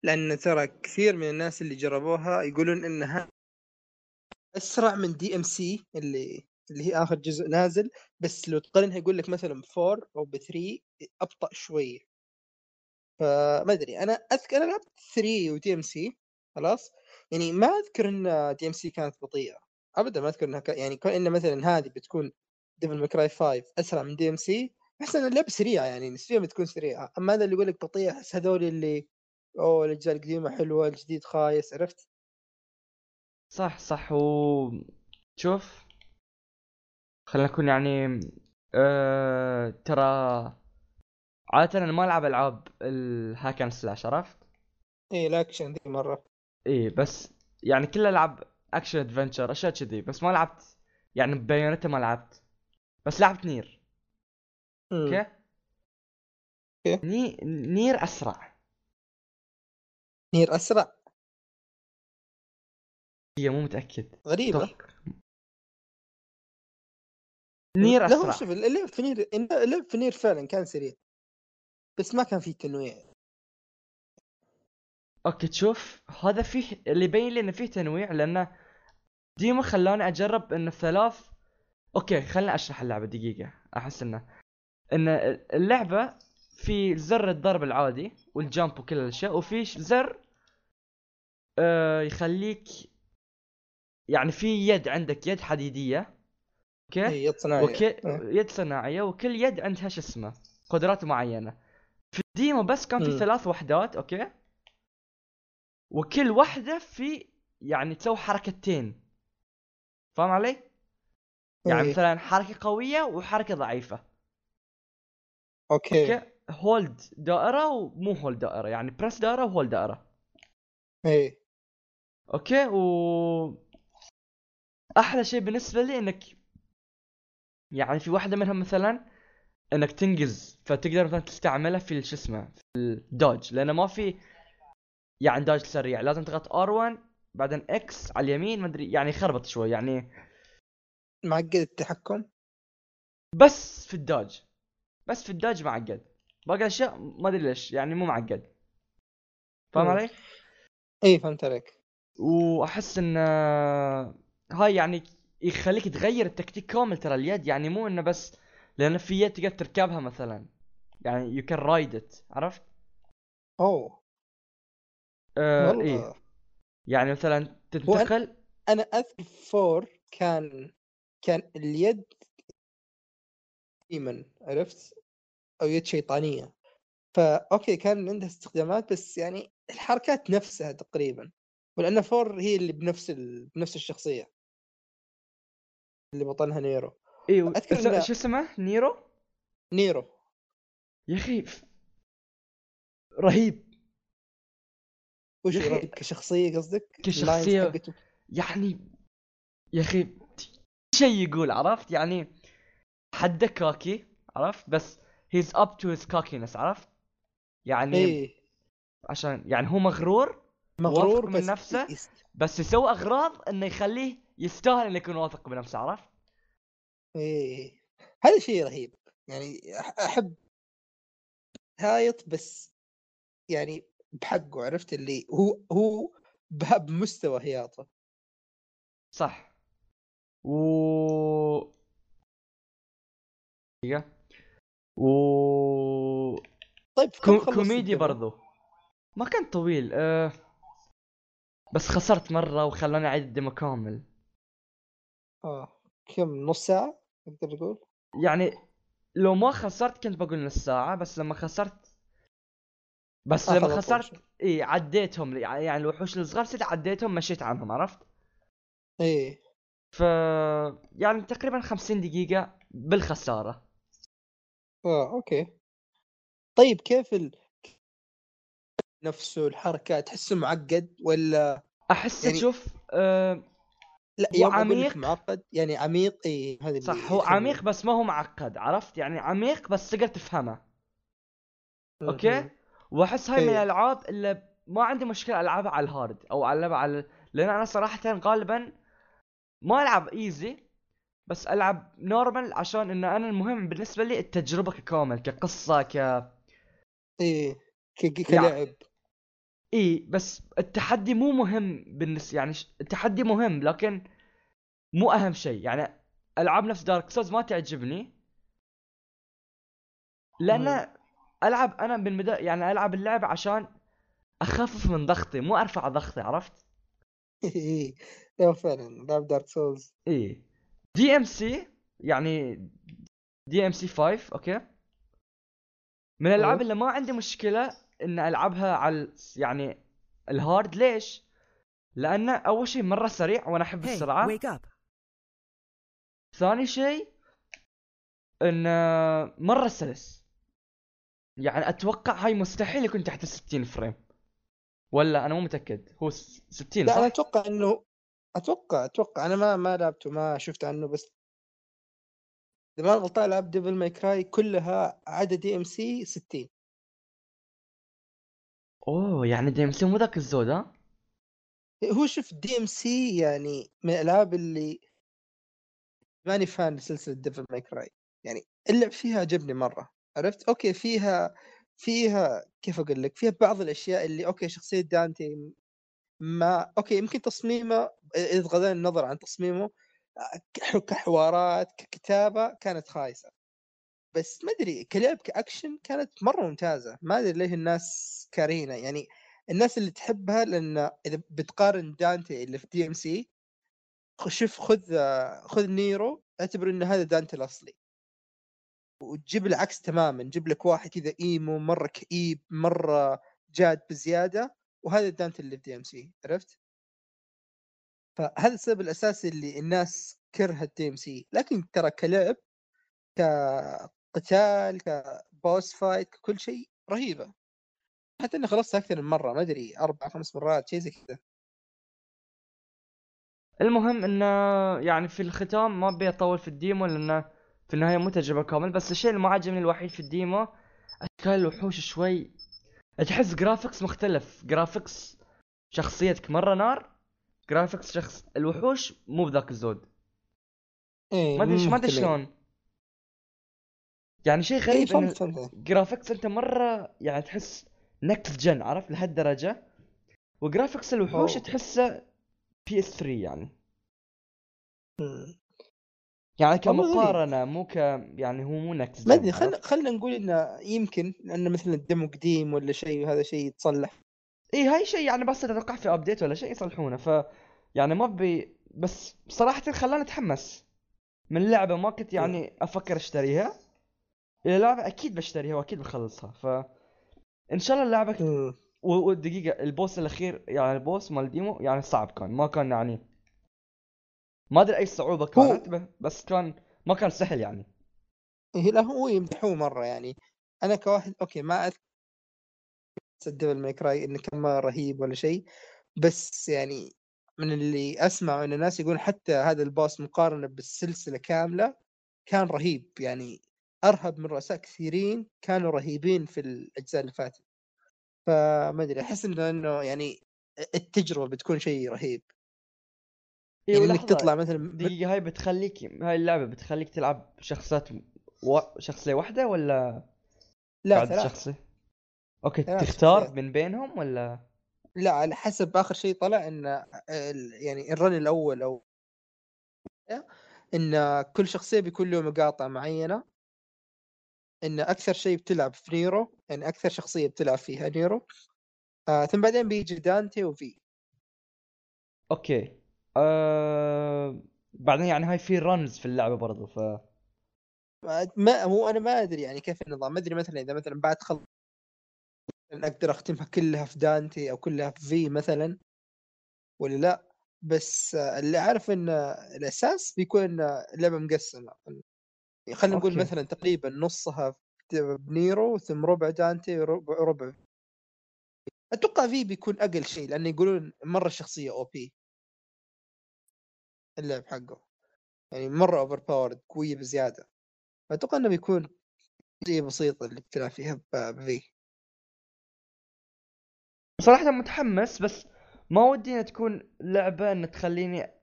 لأن ترى كثير من الناس اللي جربوها يقولون إنها اسرع من DMC اللي اللي هي آخر جزء نازل بس لو تقارنها يقول لك مثلا ب 4 أو ب 3 أبطأ شوية فما أدري أنا أذكر أنا لعبت 3 و DMC خلاص يعني ما أذكر إن DMC كانت بطيئة ابدا ما أذكر إنها. يعني كون ان مثلا هذه بتكون Devil May Cry 5 أسرع من DMC احس ان اللعبه سريعه يعني نسبيا بتكون سريعة أما هذا اللي يقول لك بطيء احس هذول اللي أوه الأجزاء القديمة حلوة الجديد خايس عرفت؟ صح صح و شوف خلينا نكون يعني أه... ترى عادة أنا ما ألعب ألعاب ال hack and slash عرفت؟ إيه الاكشن ذي مرة إيه بس يعني كل ألعاب action adventure أشياء كذي بس ما لعبت يعني Bayonetta ما لعبت بس لعبت Nier. أوكي؟ أوكي. ني... نير أسرع نير أسرع هي مو متأكد. غريبة. Nier لا هو أسرع. شوف اللعب في Nier اللعب في Nier فعلا كان سريع. بس ما كان فيه تنويع. أوكي تشوف هذا فيه اللي يبين لي إنه فيه تنويع لأنه ديما خلاني أجرب انه ثلاث okay خليني أشرح اللعبة دقيقة. أحس إنه إن اللعبة في زر الضرب العادي وال jump وكل الأشياء وفي زر آه يخليك يعني في يد عندك يد حديدية okay؟ يد صناعية. وكل إيه. يد صناعية وكل يد عندها شو اسمه قدرات معينة. في ال demo بس كان في مم. ثلاث وحدات okay؟ وكل وحدة في يعني تسوي حركتين. فاهم علي؟ يعني إيه. مثلا حركة قوية وحركة ضعيفة. okay. okay؟ hold دائرة ومو hold دائرة يعني press دائرة و hold دائرة. إيه okay؟ و أحلى شيء بالنسبة لي إنك يعني في واحدة منهم مثلا إنك تنقز فتقدر مثلا تستعملها في شو اسمه في ال dodge لأنه ما في يعني dodge سريع لازم تضغط R1 بعدين X على اليمين ما أدري يعني خربط شوي يعني معقد التحكم بس في ال dodge بس في ال dodge معقد باقي الأشياء ما أدري ليش يعني مو معقد فاهم. علي؟ اي فهمت عليك وأحس إن هاي يعني يخليك تغير التكتيك كامل ترى اليد يعني مو إنه بس لأن في يد تقدر تركبها مثلا. يعني يو كان رايد ات عرفت؟ أوه. آه إيه. يعني مثلا تنتقل. أنا أذكر فور كان كان اليد ديمن عرفت؟ أو يد شيطانية. فا أوكي كان عندها استخدامات بس يعني الحركات نفسها تقريبا. ولأن فور هي اللي بنفس ال... بنفس الشخصية. اللي بطلها نيرو. اس- إنه- شو اسمه؟ نيرو؟ نيرو. يا أخي رهيب. وش رهيب؟ كشخصية قصدك؟ حقته. يعني يا أخي شيء يقول عرفت؟ يعني حده كاكي عرفت؟ بس هيز اب تو هيز كاكينس عرفت؟ يعني إيه. عشان يعني هو مغرور واثق من بس نفسه. بس يسوي أغراض إنه يخليه يستاهل إنه يكون واثق بنفسه عرفت؟ إيه. هذا شيء رهيب. يعني أحب هايط بس يعني بحقه عرفت؟ اللي هو هو بمستوى هياطه. صح. و دقيقة. و طيب كو... كوميدي؟ برضو. ما كان طويل. أه... بس خسرت مرة وخلاني أعيد الديمو كامل. آه كم؟ نص ساعة؟ تقدر تقول؟ يعني لو ما خسرت كنت بقول نص ساعة بس لما خسرت بس لما خسرت إي عديتهم. يعني الوحوش الصغار ست عديتهم مشيت عنهم عرفت؟ إيه ف يعني تقريبا 50 دقيقة بالخسارة. آه okay. طيب كيف ال... نفسه الحركات تحسه معقد ولا احس يعني- تشوف أه لا هو أقول عميق. معقد يعني عميق اي هذا صح هو عميق بس ما هو معقد عرفت؟ يعني عميق بس تقدر تفهمه. okay؟ وأحس هاي من إيه. الألعاب اللي ما عندي مشكلة ألعبها على ال hard أو ألعبها على لأن أنا صراحة غالبا ما ألعب easy بس ألعب normal عشان إن أنا المهم بالنسبة لي التجربة ككامل كقصة ك إيه يعني- كلعب إي بس التحدي مو مهم بالنسبة يعني التحدي مهم لكن مو أهم شيء. يعني ألعاب نفس Dark Souls ما تعجبني. لأن ألعب أنا بالمدا يعني ألعب اللعبة عشان أخفف من ضغطي مو أرفع ضغطي عرفت؟ لا فعلا لعب Dark Souls. إيه دي إم سي يعني دي إم سي 5 أوكي؟ من الألعاب. اللي ما عندي مشكلة إن ألعبها على ال- يعني ال hard ليش؟ لأنه أول شيء مرة سريع وأنا أحب Hey, السرعة wake up. ثاني شيء انه مرة سلس يعني أتوقع هاي مستحيل يكون تحت ال 60 frame ولا أنا مو متأكد هو س- 60 لا صح؟ أنا أتوقع إنه أتوقع أتوقع أنا ما ما لعبته ما شفت عنه بس إذا ما أنا غلطان لعب ديفل ماي كراي كلها عدد دي ام سي 60 أوه يعني دي ام سي مو ذاك الزود ها؟ هو شوف دي ام سي يعني من الألعاب اللي ماني فان لسلسلة ديفل ماي كراي يعني اللعب فيها عجبني مرة عرفت؟ okay فيها فيها كيف أقول لك؟ فيها بعض الأشياء اللي okay شخصية دانتي ما أوكي يمكن تصميمه اذا غضينا النظر عن تصميمه ك- كحوارات ككتابة كانت خايسة. بس ما أدري كلعب كأكشن كانت مرة ممتازة. ما أدري ليه الناس كارهينها. يعني الناس اللي تحبها لأن إذا بتقارن دانتي اللي في DMC شوف خذ خذ نيرو اعتبر إن هذا دانتي الأصلي. وتجيب العكس تماما. جيب لك واحد كذا emo مرة كئيب مرة جاد بزيادة وهذا دانتي اللي في DMC عرفت؟ فهذا السبب الأساسي اللي الناس كرهت DMC لكن ترى كلعب كقتال ك boss fight كل شيء رهيبة. حتى إني خلصت أكثر من مرة ما أدري أربع خمس مرات شيء زي كذا. المهم إنه يعني في الختام ما أبي أطول في ال demo لأنه في النهاية مو تجربة كامل بس الشيء اللي ما عجبني الوحيد في ال demo أشكال الوحوش شوي. تحس graphics مختلف graphics شخصيتك مرة نار graphics شخص الوحوش مو بذاك الزود. إيه ما أدري ما أدري. شلون. يعني شيء اي غريب إن فهمت فهمت graphics أنت مرة يعني تحس next gen عرفت؟ لهالدرجه وجرافيكس الوحوش أوه. تحسه بي اس 3 يعني. مم. يعني. كمقارنة مو ك يعني هو مو نكست ما جن ادري خلينا خلينا نقول إنه يمكن لأنه مثلا الدمو قديم ولا شيء وهذا شيء يتصلح. اي هاي شيء يعني بس أتوقع في ابديت ولا شيء يصلحونه. ف يعني ما بي بس صراحة خلاني أتحمس. من اللعبه ما كنت يعني أفكر أشتريها. إلى لعبة أكيد بشتريها وأكيد بخلصها ف إن شاء الله. و- والدقيقة ال boss الأخير يعني ال boss مال ال demo يعني صعب كان ما كان يعني ما أدري أي صعوبة كانت بس كان ما كان سهل يعني. إيه لا هو يمدحوه مرة يعني. أنا كواحد أوكي مع Devil May Cry إنه كان ما رهيب ولا شيء بس يعني من اللي أسمع إن الناس يقولون حتى هذا ال boss مقارنة بالسلسلة كاملة كان رهيب يعني. أرهب من رؤساء كثيرين كانوا رهيبين في الأجزاء اللي فاتت. فما أدري أحس إنه يعني التجربة بتكون شيء رهيب. إيه يعني إنك تطلع مثلا دقيقة هاي بتخليك هاي اللعبة بتخليك تلعب شخصيات و... شخصية واحدة ولا لا بعد شخصية؟ أوكي تختار شخصيات. من بينهم ولا؟ لا على حسب آخر شيء طلع إن يعني ال run الأول أو ان كل شخصية بيكون له مقاطع معينة. إن أكثر شيء بتلعب في نيرو يعني أكثر شخصية بتلعب فيها نيرو. آه ثم بعدين بيجي دانتي و V. أوكي. أه... بعدين يعني هاي في runs في اللعبة برضو ف ما- هو أنا ما أدري يعني كيف النظام. ما أدري مثلا إذا مثلا بعد خلص أقدر أختمها كلها في دانتي أو كلها في V مثلا ولا لا. بس آه، اللي أعرف إن الأساس بيكون آه، اللعبه مقسمة. يعني خلينا نقول. مثلا تقريبا نصها بنيرو ثم ربع دانتي ربع ربع. أتوقع V بيكون أقل شيء لأن يقولون مرة الشخصيه أو ب اللعب حقه. يعني مرة overpowered قوية بزيادة. أتوقع إنه بيكون شيء بسيطه اللي بتلعب فيها ب V صراحة متحمس بس ما ودي إنها تكون لعبة إن تخليني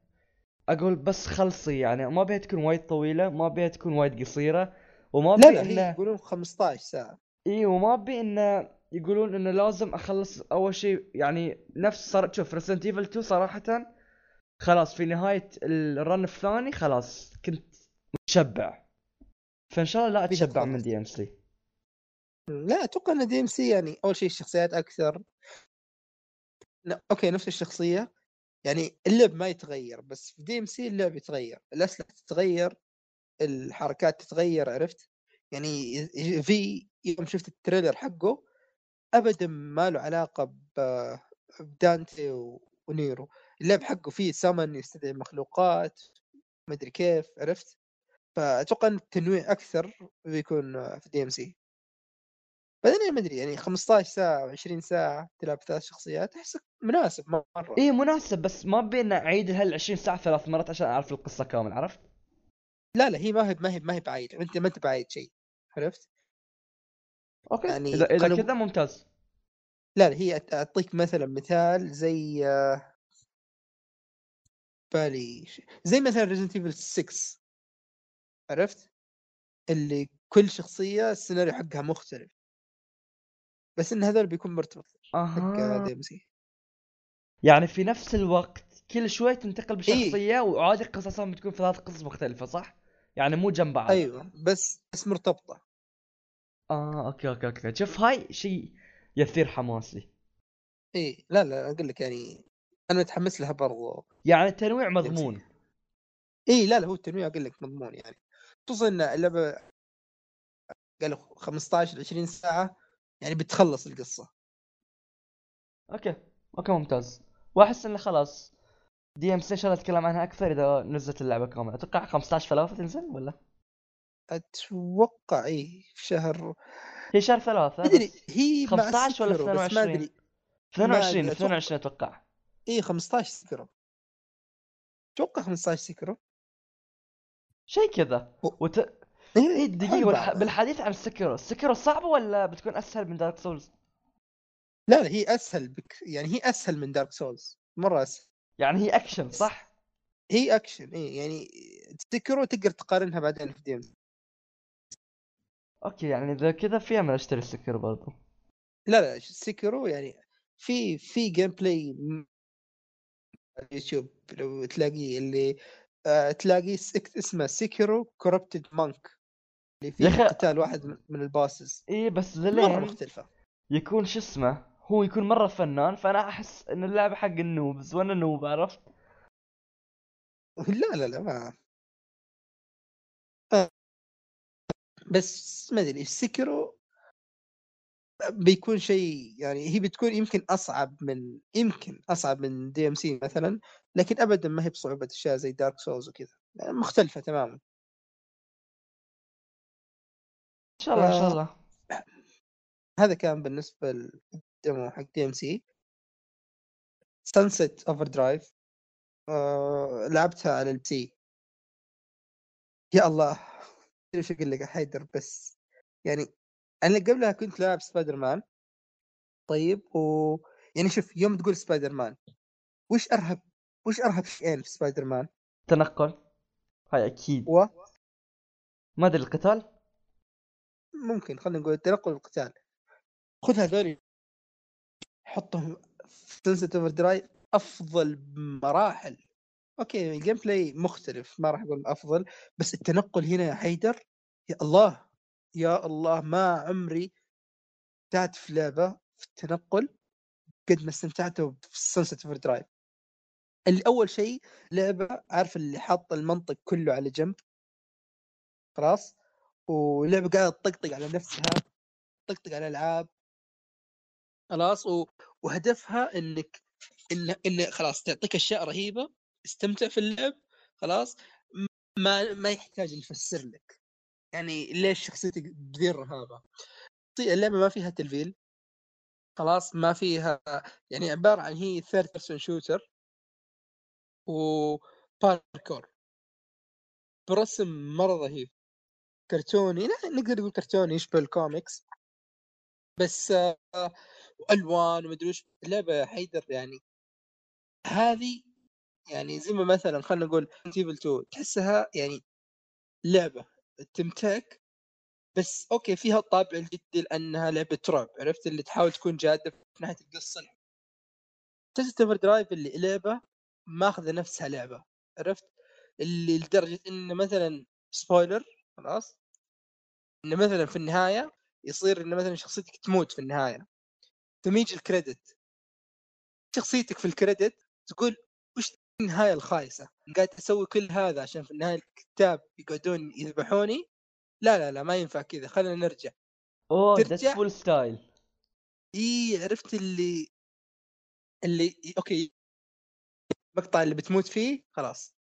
أقول بس خلصي يعني ما بيها تكون وايد طويلة ما بيها تكون وايد قصيرة وما لا لا إنه يقولون 15 ساعة. إي وما ابي إنه يقولون إنه لازم أخلص أول شيء يعني نفس صار شوف Resident Evil 2 صراحة خلاص في نهاية ال run الثاني خلاص كنت متشبع. فإن شاء الله لا أتشبع من. DMC لا أتوقع إن DMC يعني أول شيء الشخصيات أكثر. لا أوكي نفس الشخصية. يعني اللعب ما يتغير بس في DMC اللعب يتغير الأسلحة تتغير الحركات تتغير عرفت؟ يعني V يوم شفت ال trailer حقه ابدا ما له علاقة بدانتي ونيرو. اللعب حقه فيه سمن يستدعي مخلوقات ما أدري كيف عرفت؟ فأتوقع إن التنويع أكثر بيكون في DMC بعدين ما أدري يعني 15 ساعة و20 ساعة تلعب ثلاث شخصيات احس مناسب مرة اي مناسب بس ما بينا اعيد هال 20 ساعة ثلاث مرات عشان أعرف القصة كامل عرفت؟ لا لا هي ما هي ما هي ما هي بعيد أنت ما أنت بعيد شيء عرفت؟ أوكي يعني إذا إذا خلو- كذا ممتاز لا لا هي أعطيك مثلا مثال زي آه، بالي زي مثلا Resident Evil 6 عرفت؟ اللي كل شخصية السيناريو حقها مختلف بس إن هذول بيكون مرتبط أها. يعني في نفس الوقت كل شوي تنتقل إيه. بشخصية وعادي قصصهم بتكون في ثلاث قصص مختلفة صح؟ يعني مو جنب بعض. أيوه بس بس مرتبطة. آه أوكي أوكي أوكي. شوف هاي شيء يثير حماسي. اي لا لا أقول لك يعني أنا متحمس لها برضو. يعني تنويع مضمون. اي لا لا هو التنويع أقول لك مضمون يعني. خصوصا إن اللعبة قالوا 15 20 ساعة يعني بتخلص القصة. أوكي أوكي ممتاز. وأحس انه خلاص DMC ان شاء الله اتكلم عنها أكثر إذا نزلت اللعبة كاملة. أتوقع 15 ثلاثة تنزل ولا؟ أتوقع اي في شهر هي شهر ثلاثة بس هي مع 15 ولا Sekiro بس ما 22 أدري 22 أدري، أتوقع. 22 أتوقع. اي 15 Sekiro. أتوقع 15 Sekiro. شيء كذا. وت... اي اي دقيقة والح... بالحديث عن ال Sekiro ال Sekiro صعبة ولا بتكون أسهل من Dark Souls؟ لا لا هي أسهل بك يعني هي أسهل من Dark Souls مرة أسهل يعني هي أكشن صح؟ هي أكشن اي يعني Sekiro تقدر تقارنها بعدين في ديم أوكي يعني إذا كذا فيها من أشتري سكر برضو لا لا سيكرو يعني في في جيم بلاي على اليوتيوب لو تلاقيه اللي آه تلاقيه اسمه سيكرو كوربتد مانك اللي يا فيه أخي- قتال واحد من- الباسز. اي بس مرة للين مختلفة. يكون شو اسمه هو يكون مرة فنان فأنا أحس إن اللعبة حق النوبز وأنا نوب عرفت؟ لا لا لا ما آه. بس ما أدري Sekiro بيكون شيء يعني هي بتكون يمكن أصعب من يمكن أصعب من DMC مثلا لكن ابدا ما هي بصعوبة أشياء زي Dark Souls وكذا. يعني مختلفة تماما. شاء الله ان شاء آه. الله. هذا كان بالنسبة لل demo حق DMC Sunset Overdrive لعبتها على ال PC يا الله إيش أقول لك يا حيدر بس. يعني أنا قبلها كنت لاعب سبايدر مان طيب و يعني شوف يوم تقول سبايدر مان وش أرهب وش أرهب شيئين في سبايدر مان تنقل. هاي أكيد. و ما أدري القتال؟ ممكن خلينا نقول التنقل والقتال خذ هذول حطهم في Sunset Overdrive أفضل بمراحل. okay ال gameplay مختلف ما راح أقول أفضل بس التنقل هنا يا حيدر يا الله يا الله ما عمري استمتعت في لعبة في التنقل قد ما استمتعت في Sunset Overdrive اللي أول شيء لعبة عارف اللي حاط المنطق كله على جنب؟ خلاص؟ ولعبة قاعدة تطقطق على نفسها تطقطق على الألعاب. خلاص و... وهدفها إنك إن إن خلاص تعطيك أشياء رهيبة استمتع في اللعب خلاص. ما ما يحتاج نفسر لك. يعني ليش شخصيتك بذي الرهابه اللعبة ما فيها تلفيل. خلاص ما فيها يعني عبارة عن هي third person shooter وباركور برسم مرة رهيب. كرتوني لا نقدر نقول كرتوني يشبه الكوميكس بس آه، والوان ومدري اللعبه يا حيدر يعني. هذه يعني زي ما مثلا خلينا نقول Resident Evil 2 تحسها يعني لعبة تمتعك بس okay فيها الطابع الجدي لأنها لعبة رعب عرفت؟ اللي تحاول تكون جادة في ناحيه القصة. Sunset Overdrive اللي لعبة ماخذة نفسها لعبة عرفت؟ اللي لدرجة إن مثلا spoiler خلاص؟ ان مثلا في النهاية يصير ان مثلا شخصيتك تموت في النهاية ثم يجي ال credit. شخصيتك في ال credit تقول وش النهاية الخايسة؟ قاعد أسوي كل هذا عشان في النهاية الكتاب يقعدون يذبحوني؟ لا لا لا ما ينفع كذا خلينا نرجع. أوه ترجع. that's full style إي عرفت اللي اللي okay. المقطع اللي بتموت فيه؟ خلاص.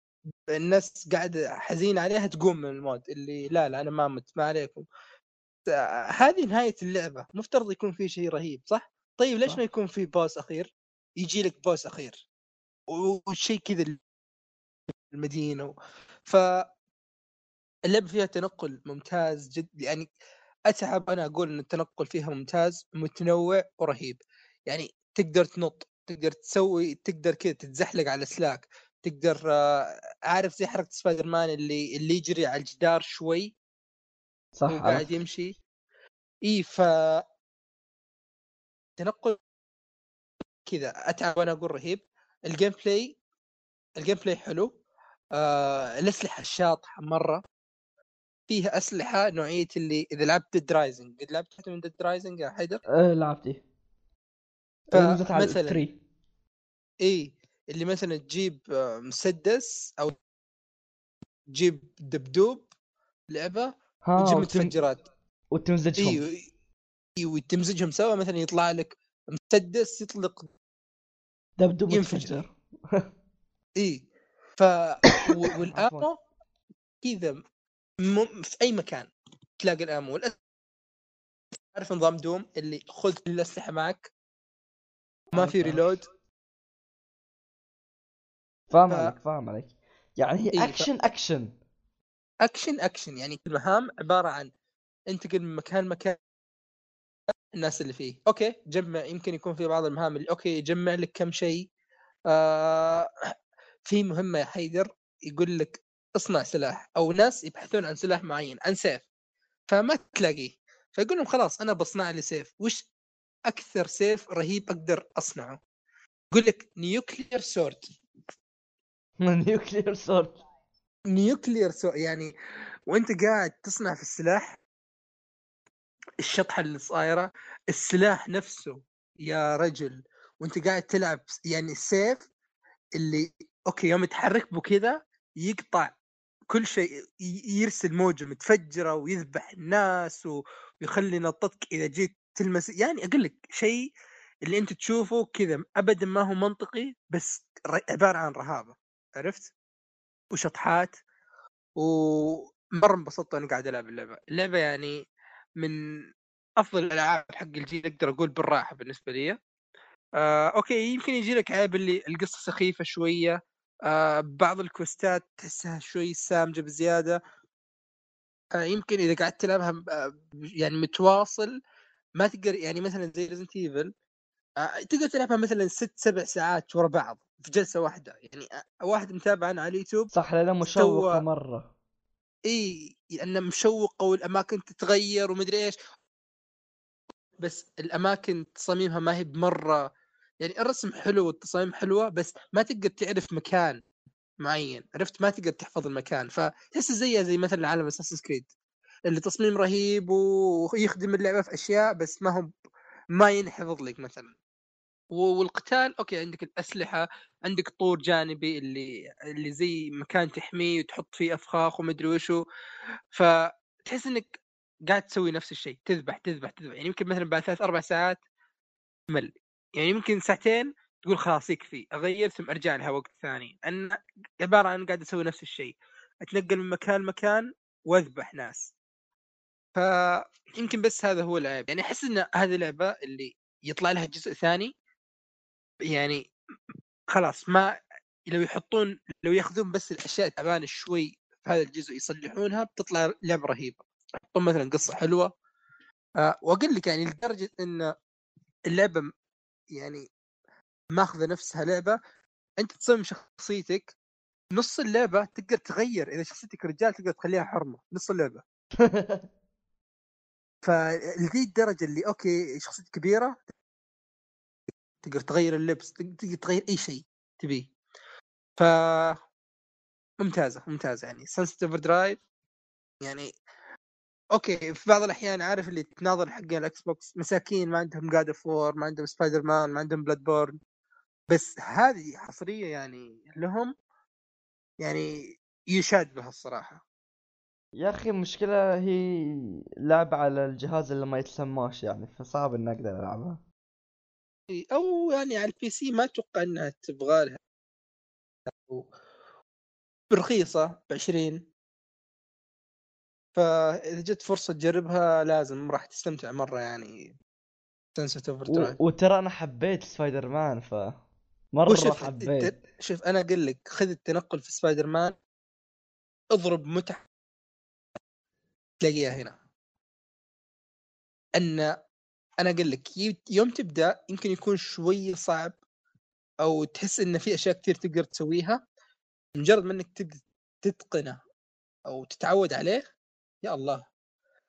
الناس قاعدة حزينة عليها تقوم من ال mood اللي لا لا أنا ما مت ما عليكم هذه نهاية اللعبة مفترض يكون في شيء رهيب صح؟ طيب ليش. ما يكون في boss أخير؟ يجي لك boss أخير وشيء كذا المدينة. ف اللعبة فيها تنقل ممتاز جد يعني أتعب أنا أقول إن التنقل فيها ممتاز متنوع ورهيب يعني تقدر تنط تقدر تسوي تقدر كذا تتزحلق على أسلاك تقدر آه، عارف زي حركة سبايدر مان اللي اللي يجري على الجدار شوي صح قاعد. يمشي؟ إي ف تنقل كذا. أتعب وأنا أقول رهيب. ال gameplay ال gameplay حلو. آه الأسلحة الشاطحه مرة. فيها أسلحة نوعية اللي إذا لعبت Dead Rising قد لعبت واحدة من Dead Rising يا حيدر؟ آه لعبتي. ف- نزلت على مثلاً. 3 إي. اللي مثلا تجيب آه، مسدس أو تجيب دبدوب لعبة ها وتجيب. متفجرات وتمزجهم اي إي وتمزجهم سوا مثلا يطلع لك مسدس يطلق دبدوب ينفجر. إي ف والامو كذا م... في أي مكان تلاقي الامو والأس... عارف نظام Doom اللي خذ الاسلحه معك ما في. reload فاهم ف- عليك فاهم عليك. يعني هي إيه، ف- action action action action يعني المهام عبارة عن انتقل من مكان لمكان الناس اللي فيه. okay جمع. يمكن يكون في بعض المهام اللي okay يجمع لك كم شيء. آه في مهمة يا حيدر يقول لك اصنع سلاح أو ناس يبحثون عن سلاح معين عن سيف. فما تلاقيه. فيقول لهم خلاص أنا بصنع لي سيف. وش أكثر سيف رهيب أقدر أصنعه؟ يقول لك نيوكلير سورد نيوكلير سورد نيوكلير سورد يعني وانت قاعد تصنع في السلاح الشطحة اللي صايرة السلاح نفسه يا رجل وانت قاعد تلعب يعني السيف اللي okay يوم تحرك بو كذا يقطع كل شيء يرسل موجة متفجرة ويذبح الناس ويخلي نطتك إذا جيت تلمس يعني أقول لك شيء اللي أنت تشوفه كذا ابدا ما هو منطقي بس عبارة عن رهابة. عرفت؟ وشطحات ومرة انبسطت وأنا قاعد ألعب اللعبة، اللعبة يعني من أفضل الألعاب حق الجيل أقدر أقول بالراحة بالنسبة لي. آه، أوكي يمكن يجي لك عيب اللي القصة سخيفة شوية آه، بعض ال quest ات تحسها شوي سامجة بزيادة آه، يمكن إذا قعدت تلعبها آه، يعني متواصل ما تقدر يعني مثلا زي Resident Evil آه، تقدر تلعبها مثلا ست سبع ساعات ورا بعض في جلسة واحدة. يعني واحد متابع أنا على اليوتيوب. صح لانها مشوقه مره إي لأنه مشوقه والأماكن تتغير ومدري إيش. بس الأماكن تصاميمها ما هي بمرة. يعني الرسم حلو والتصاميم حلوة بس ما تقدر تعرف مكان معين. عرفت؟ ما تقدر تحفظ المكان. فتحس زيها زي مثلا عالم اساسن كريد اللي تصميم رهيب ويخدم اللعبة في أشياء بس ما هو ما ينحفظ لك مثلا. والقتال أوكي عندك الأسلحة عندك طور جانبي اللي اللي زي مكان تحميه وتحط فيه أفخاخ ومدري وشو. فتحس إنك قاعد تسوي نفس الشيء تذبح تذبح تذبح. يعني يمكن مثلا بعد ثلاث أربع ساعات مل. يعني يمكن ساعتين تقول خلاص يكفي أغير ثم أرجع لها وقت ثاني. أن عبارة عن قاعد أسوي نفس الشيء. أتنقل من مكان لمكان وأذبح ناس. فيمكن بس هذا هو العيب. يعني أحس إن هذه اللعبة اللي يطلع لها جزء ثاني يعني خلاص ما لو يحطون لو ياخذون بس الأشياء التعبانة شوي في هذا الجزء يصلحونها بتطلع لعبة رهيبة. يحطون مثلا قصة حلوة. أه وأقول لك يعني لدرجة إن اللعبة يعني ماخذة نفسها لعبة أنت تصمم شخصيتك نص اللعبة تقدر تغير إذا شخصيتك رجال تقدر تخليها حرمة نص اللعبة. فلذي الدرجة اللي أوكي شخصيتك كبيرة تقدر تغير اللبس تقدر تغير أي شيء تبيه. ف ممتازة ممتازة يعني. Sunset Overdrive يعني okay في بعض الأحيان عارف اللي تناظر حق ال Xbox مساكين ما عندهم God of War ما عندهم سبايدر مان ما عندهم Bloodborne بس هذه حصرية يعني لهم يعني يشاد بها الصراحة. يا أخي المشكلة هي لعبة على الجهاز اللي ما يتسماش يعني فصعب إني أقدر ألعبها. أو يعني على ال PC ما أتوقع إنها تبغى لها. برخيصة ب 20 فإذا جت فرصة تجربها لازم راح تستمتع مرة يعني. Sunset Overdrive وترى أنا حبيت سبايدر مان ف مرة وشوف حبيت. شوف أنا أقول لك خذ التنقل في سبايدر مان اضرب متعة. تلاقيها هنا. أن أنا أقول لك يوم تبدأ يمكن يكون شوي صعب أو تحس إن في أشياء كثير تقدر تسويها مجرد ما إنك تتقنه أو تتعود عليه يا الله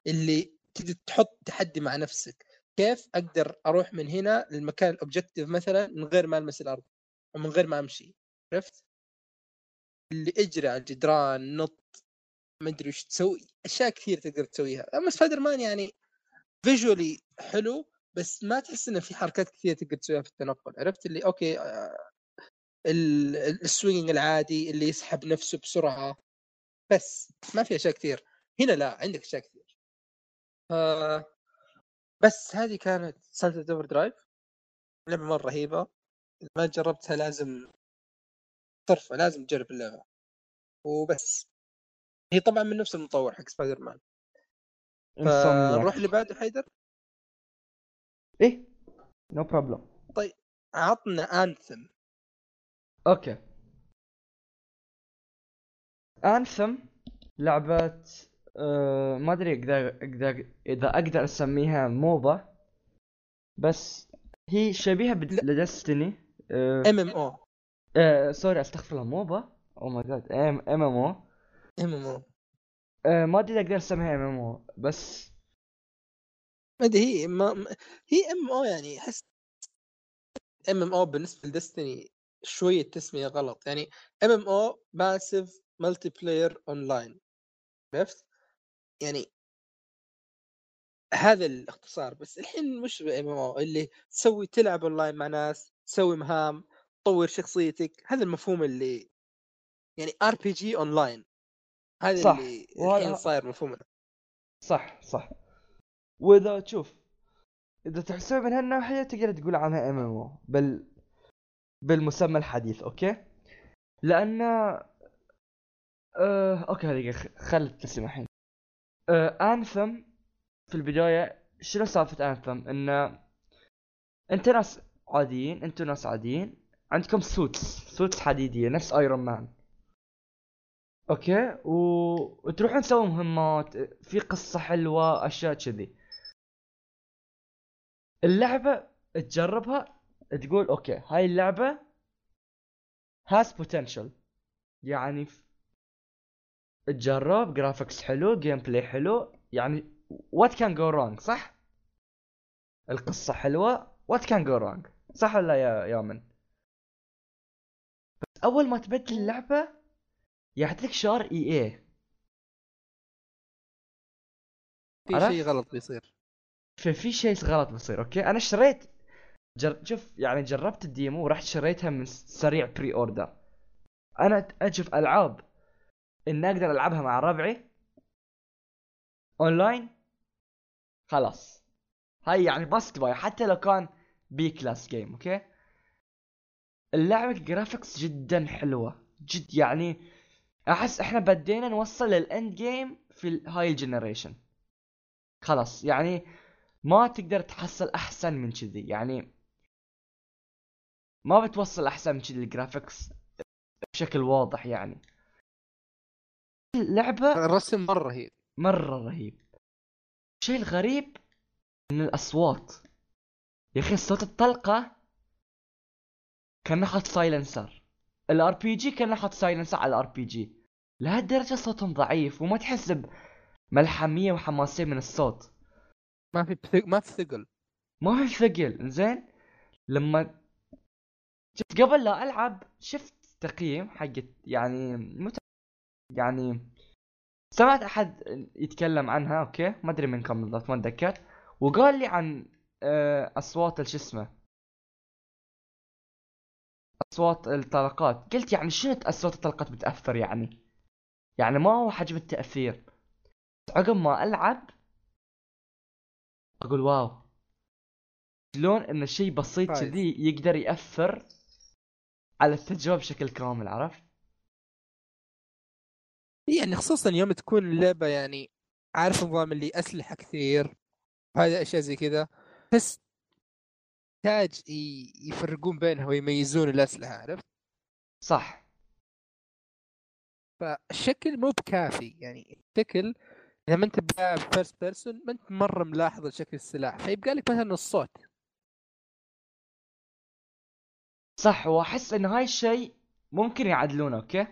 اللي تبدا تحط تحدي مع نفسك كيف أقدر أروح من هنا للمكان ال objective مثلا من غير ما ألمس الأرض ومن غير ما أمشي عرفت؟ اللي اجري على الجدران نط ما أدري وش تسوي أشياء كثير تقدر تسويها أما سبايدر مان يعني visually حلو بس ما تحس إنه في حركات كثيرة تقدر تسويها في التنقل. عرفت اللي okay آه، ال swing العادي اللي يسحب نفسه بسرعة بس ما في أشياء كثير. هنا لا عندك أشياء كثير. آه بس هذه كانت سالفة Overdrive لعبة مرة رهيبة. إذا ما جربتها لازم طرفة لازم تجرب اللعبة. وبس. هي طبعا من نفس المطور حق سبايدر مان فنروح اللي بعده حيدر. إيه؟ no no problem طيب عطنا Anthem okay. Anthem لعبة أه ما أدري أقدر أقدر إذا أقدر أسميها MOBA بس هي شبيهة ل Destiny MMO sorry أستغفر الله MOBA oh my God MMO MMO آه ما أدري أقدر أسميها MMO بس ما أدري هي ما هي MMO يعني أحس MMO بالنسبة ل Destiny شوية تسمية غلط. يعني MMO massive multiplayer online عرفت؟ يعني هذا الاختصار بس الحين مش MMO اللي تسوي تلعب اونلاين مع ناس تسوي مهام تطور شخصيتك هذا المفهوم اللي يعني RPG online هذا صح، اللي الحين صاير مفهومنا صح صح. وإذا تشوف إذا تحسب من هالناحية تقدر تقول عنها MMO بال بالمسمى الحديث okay؟ لأن آه... أوكي هذه خل تسمع الحين. آه... Anthem في البداية شنو سالفة Anthem انه أنت ناس عاديين أنتوا ناس عاديين عندكم suits suits حديدية نفس Iron Man okay؟ و... وتروحون تسوون مهمات في قصة حلوة أشياء كذي. اللعبة تجربها تقول okay هاي اللعبة has potential يعني تجرب graphics حلو gameplay حلو يعني what can go wrong صح؟ القصة حلوة what can go wrong صح ولا يا يامن بس أول ما تبدل اللعبة يعطيك شعار EA في؟ شيء غلط بيصير. ففي شيء غلط بيصير okay؟ أنا اشتريت جر... شوف يعني جربت ال demo ورحت شريتها من سريع pre-order أنا أشوف ألعاب إن أقدر ألعبها مع ربعي اونلاين خلاص. هاي يعني must buy حتى لو كان B class game okay؟ اللعبة graphics جدا حلوة جد يعني أحس إحنا بدينا نوصل لل end game في هاي ال generation. خلاص يعني ما تقدر تحصل أحسن من كذي. يعني ما بتوصل أحسن من كذي ال graphics بشكل واضح يعني. اللعبة الرسم مرة رهيب. مرة رهيب. الشيء الغريب إن الأصوات. يا أخي صوت الطلقة كان حاط silencer ال RPG كان حاط silencer على ال RPG لهالدرجة صوتهم ضعيف وما تحس بملحمية وحماسية من الصوت. ما في بثق... ما في ثقل. ما في ثقل زين؟ لما شفت قبل لا ألعب شفت تقييم حق يعني مت... يعني سمعت أحد يتكلم عنها أوكي؟ ما أدري من كم بالضبط ما أتذكر. وقال لي عن آه، أصوات شو اسمه؟ أصوات الطلقات. قلت يعني شنو أصوات الطلقات بتأثر يعني؟ يعني ما هو حجم التأثير. عقب ما ألعب أقول واو. شلون إن شيء بسيط. كذي يقدر يأثر على التجربة بشكل كامل عرفت؟ يعني خصوصا يوم تكون اللعبة يعني عارف نظام اللي أسلحة كثير وهذه أشياء زي كذا تحس يحتاج يفرقون بينها ويميزون الأسلحة عرفت؟ صح. فالشكل مو بكافي يعني الشكل إذا ما أنت بلاعب فيرست بيرسون ما أنت مرة ملاحظ شكل السلاح فيبقى لك مثلا الصوت. صح وأحس إن هاي الشيء ممكن يعدلونه okay؟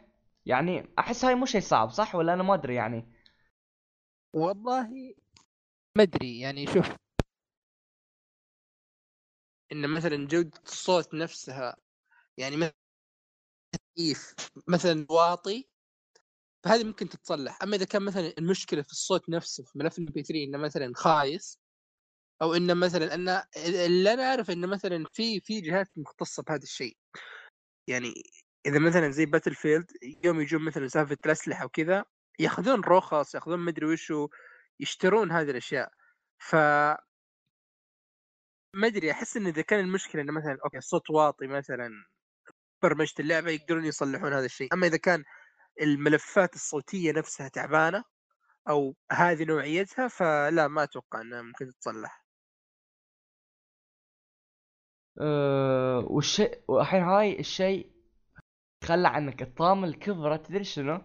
يعني أحس هاي مو شيء صعب صح ولا أنا ما أدري يعني؟ والله ما أدري يعني شوف إن مثلا جودة الصوت نفسها يعني مثلا مثلا واطي فهذه ممكن تتصلح. أما إذا كان مثلا المشكلة في الصوت نفسه في ملف ال MP3 إنه مثلا خايس أو إنه مثلا ان اللي أنا اعرف إنه مثلا في في جهات مختصة بهذا الشيء. يعني إذا مثلا زي Battlefield يوم يجون مثلا سالفة الأسلحة وكذا يأخذون رخص يأخذون مدري وشو يشترون هذه الأشياء. ف ما أدري أحس إن إذا كان المشكلة إنه مثلا okay الصوت واطي مثلا برمجة اللعبة يقدرون يصلحون هذا الشيء. أما إذا كان الملفات الصوتية نفسها تعبانة أو هذه نوعيتها فلا ما أتوقع إنها ممكن تتصلح. أه والشيء والحين هاي الشيء خلى عنك الطامة الكبرى تدري شنو؟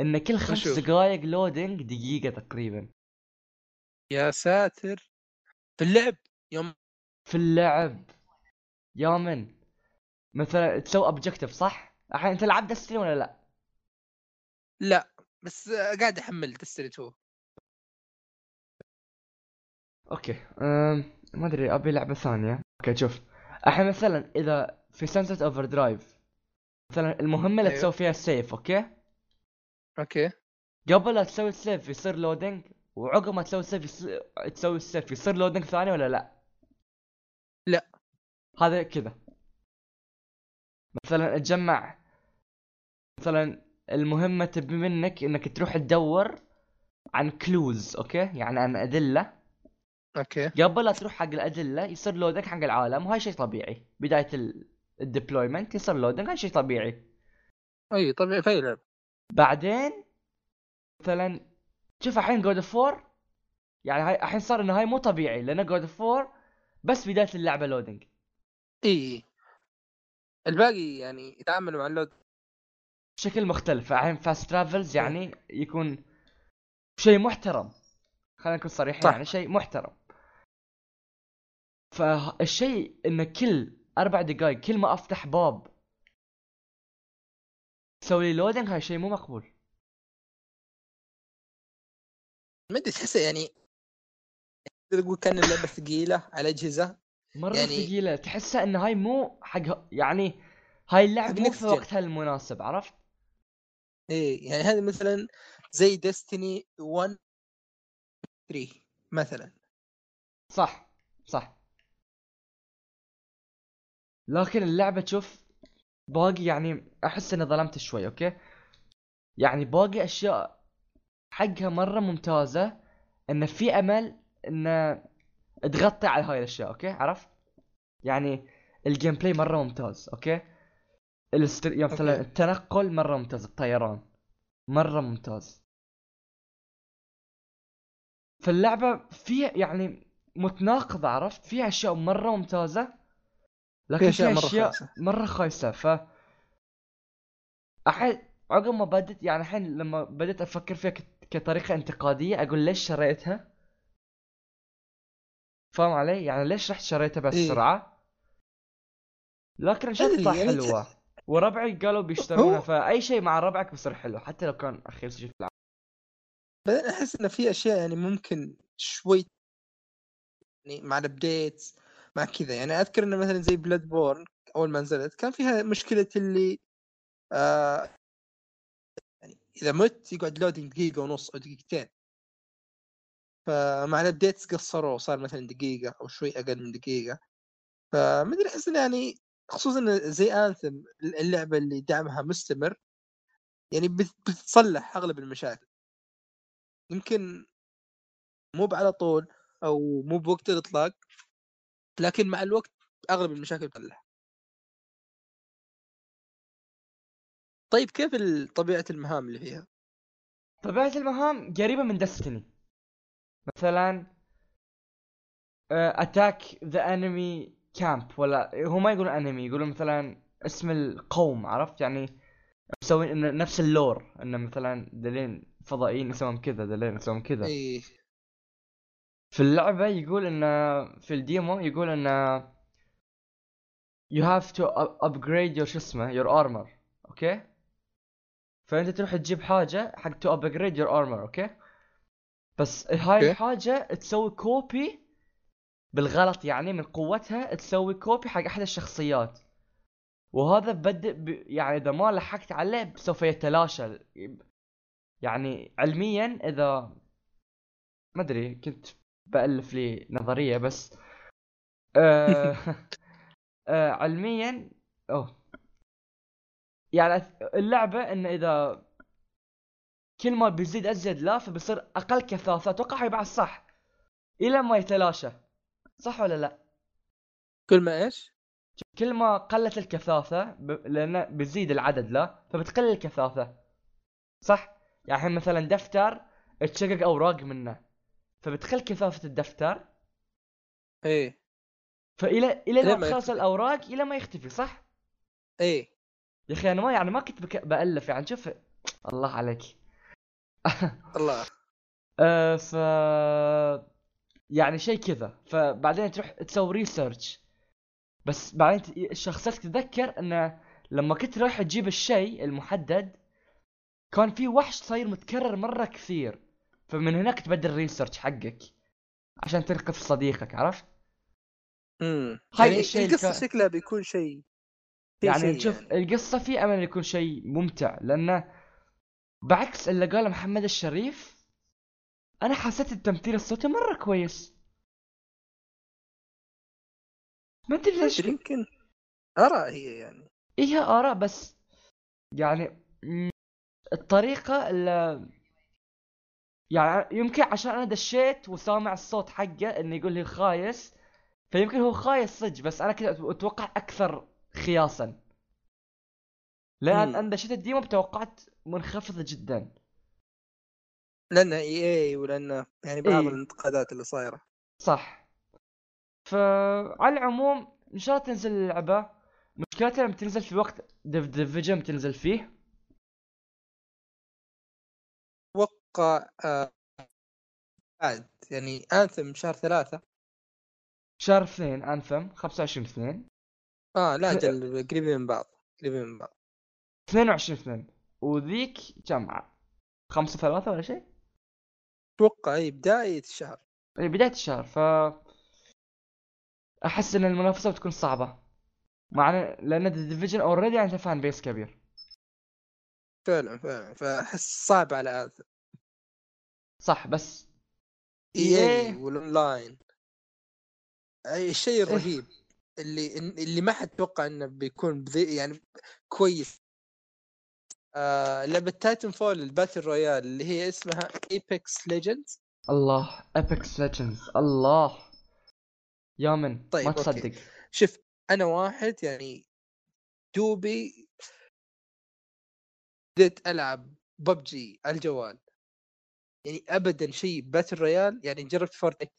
إن كل خمس. دقائق لودينج دقيقة تقريبا. يا ساتر! في اللعب! يوم في اللعب يا من مثلا تسوي objective صح؟ الحين أنت لعبت Destiny ولا لا؟ لا بس قاعد أحمل Destiny 2 okay أم... ما أدري أبي لعبة ثانية okay شوف الحين مثلا إذا في Sunset Overdrive مثلا المهمة اللي أيوه. تسوي فيها ال save okay okay قبل لا تسوي ال save يصير loading وعقب ما تسوي ال save يص... تسوي ال save يصير loading ثاني ولا لا؟ لا. هذا كذا. مثلا تجمع مثلا المهمة تبي منك إنك تروح تدور عن clues okay؟ يعني عن أدلة. okay. قبل لا تروح حق الأدلة يصير loading حق العالم وهاي شيء طبيعي. بداية ال deployment يصير loading هاي شيء طبيعي. أي طبيعي في أي لعبة. بعدين مثلا شوف الحين God of War يعني هاي الحين صار إنه هاي مو طبيعي لأن God of War بس بداية اللعبة loading إي الباقي يعني يتعاملوا مع ال load. بشكل مختلف. الحين fast travels يعني يكون شيء محترم. خلينا نكون صريحين صح. يعني شيء محترم. فالشيء انه كل أربع دقائق كل ما أفتح باب تسوي لي loading هاي شيء مو مقبول. ما أدري تحسه يعني تقول كأن اللعبة ثقيلة على أجهزة. مرة يعني- ثقيلة تحسها انه هاي مو حق يعني هاي اللعب حق مو في. وقتها المناسب عرفت؟ إيه يعني هذه مثلا زي Destiny 1 3 مثلا صح صح لكن اللعبة تشوف باقي يعني أحس إني ظلمت شوي أوكي يعني باقي أشياء حقها مرة ممتازة إن في أمل إن تغطي على هاي الأشياء أوكي؟ عرفت؟ يعني ال gameplay مرة ممتاز أوكي؟ الاستر... يعني مثلا. التنقل مرة ممتاز الطيران مرة ممتاز. فاللعبة فيها يعني متناقضة عرفت؟ فيها أشياء مرة ممتازة لكن فيها فيها أشياء مرة أشياء. مرة خايسة. ف الحين عقب ما بدت يعني الحين لما بديت أفكر فيها ك- كطريقة انتقادية أقول ليش شريتها؟ فاهم علي؟ يعني ليش رحت شريتها؟ لكن ان شاء الله أدري، تطلع يعني حلوة. وربعي قالوا بيشترونها فأي شيء مع ربعك بيصير حلو حتى لو كان أخير شيء في العالم. بعدين أحس إنه في أشياء يعني ممكن شوي يعني مع ال update مع كذا. يعني أذكر إنه مثلا زي Bloodborne أول ما نزلت كان فيها مشكلة اللي آه يعني إذا مت يقعد loading دقيقة ونص أو دقيقتين. فمع ال updates قصروا صار مثلا دقيقة أو شوي أقل من دقيقة. فما أدري أحس انه يعني خصوصا إنه زي Anthem اللعبة اللي دعمها مستمر يعني بت- بتتصلح أغلب المشاكل. يمكن مو على طول أو مو بوقت الإطلاق لكن مع الوقت أغلب المشاكل تصلح طيب كيف طبيعة المهام اللي فيها؟ طبيعة المهام قريبة من Destiny. مثلا attack the enemy camp ولا هو ما يقولون enemy يقولون مثلا اسم القوم عرفت؟ يعني مسوين انه نفس ال lore انه مثلا ذولين فضائيين يسوون كذا ذولين يسوون كذا. اي في اللعبة يقول انه في ال demo يقول انه you have to up- upgrade your شو اسمه your armor أوكي؟ فأنت تروح تجيب حاجة حق to upgrade your armor أوكي؟ بس هاي أوكي. الحاجة تسوي copy بالغلط يعني من قوتها تسوي copy حق أحد الشخصيات. وهذا بدأ ب... يعني إذا ما لحقت عليه سوف يتلاشى. يعني علميا إذا ما أدري كنت بألف لي نظرية بس. آه... آه علميا أوه. يعني اللعبة إن إذا كل ما بيزيد أزيد لا فبيصير أقل كثافة أتوقع هاي بعد صح إلى ما يتلاشى صح ولا لا؟ كل ما إيش؟ كل ما قلت الكثافة ب... لأن بيزيد العدد لا فبتقل الكثافة صح؟ يعني الحين مثلا دفتر تشقق أوراق منه فبتقل كثافة الدفتر إيه فإلى إلى ما تخلص. الأوراق إلى ما يختفي صح؟ إيه يا أخي أنا ما يعني ما كنت بك... بألف يعني شوف الله عليك الله. أه ف يعني شيء كذا. فبعدين تروح تسوي research بس بعدين الشخصيات تتذكر انه لما كنت رايح تجيب الشيء المحدد كان في وحش صاير متكرر مرة كثير. فمن هناك تبدل ال research حقك عشان تنقذ صديقك عرفت؟ امم هاي يعني الشيء القصة شكلها بيكون شيء يعني شوف القصة في أمل يكون شيء ممتع لأنه بعكس اللي قاله محمد الشريف أنا حسيت التمثيل الصوتي مرة كويس. ما أدري ليش. يمكن آراء هي يعني. ايها آراء بس يعني الطريقة اللي يعني يمكن عشان أنا دشيت وسامع الصوت حقه إنه يقول لي خايس فيمكن هو خايس صدق بس أنا كذا أتوقع أكثر خياسا. لأن. أنا دشيت ال demo بتوقعات منخفضة جدا. لانها إي إي ولأن يعني بعض إيه. الانتقادات اللي صايرة. صح. فعلى العموم إن شاء الله تنزل اللعبة. مشكلتها لما تنزل في وقت Division تنزل فيه. أتوقع آه، بعد. يعني Anthem شهر ثلاثة. شهر اثنين Anthem 25 اثنين. آه لا أجل قريبين من بعض قريبين من بعض. 22 اثنين. وذيك جمعة خمسة ثلاثة ولا شيء؟ أتوقع إي بداية الشهر. إيه، بداية الشهر. ف أحس إن المنافسة بتكون صعبة. مع لأن ال Division already عنده fan base كبير. فعلا فعلا. فأحس صعب على Anthem صح بس إي إي إيه. والاونلاين أي الشيء إيه. الرهيب اللي اللي ما حد توقع إنه بيكون بذي يعني كويس. آه لعبة Titanfall ال battle royale اللي هي اسمها Apex Legends الله Apex Legends الله. يا من طيب، ما أوكي. تصدق. شوف أنا واحد يعني دوبي بديت ألعب ببجي على الجوال. يعني ابدا شيء battle royale يعني جربت Fortnite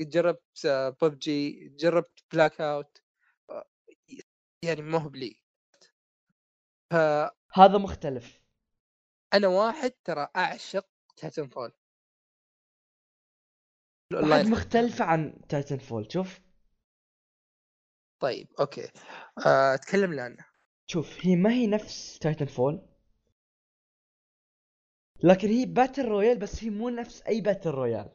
جربت ببجي جربت Blackout يعني ما هو بلي هذا مختلف. واحد ترى أعشق تايتن فول واحد مختلفة عن Titanfall شوف. طيب أوكي. آه، اتكلم لي عنه. شوف هي ما هي نفس Titanfall لكن هي battle royale بس هي مو نفس أي battle royale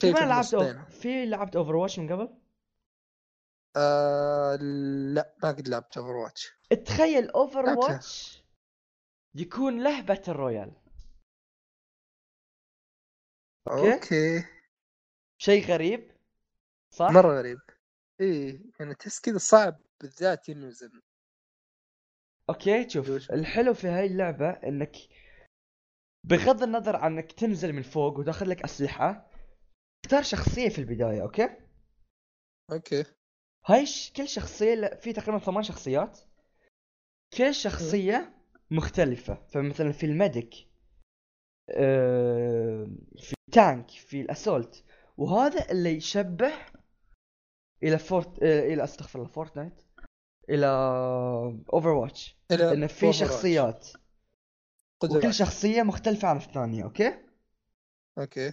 في ما لعبت. في لعبت Overwatch من قبل؟ آه لا ما قد لعبت اوفر Overwatch تخيل Overwatch يكون له باتل رويال أوكي. أوكي. شيء غريب؟ صح؟ مرة غريب. إيه يعني تحس كذا صعب بالذات ينوزن okay شوف. الحلو في هاي اللعبة إنك بغض النظر عن انك تنزل من فوق وتاخذ لك أسلحة تختار شخصية في البداية okay؟ okay. هاي. كل شخصية ل- في تقريبا ثمان شخصيات كل شخصية مختلفة فمثلا في ال medic آه، في ال tank في ال assault وهذا اللي يشبه إلى Fort آه، إلى أستغفر الله Fortnite إلى Overwatch انه في Overwatch. شخصيات قدرات. وكل شخصية مختلفة عن الثانية okay okay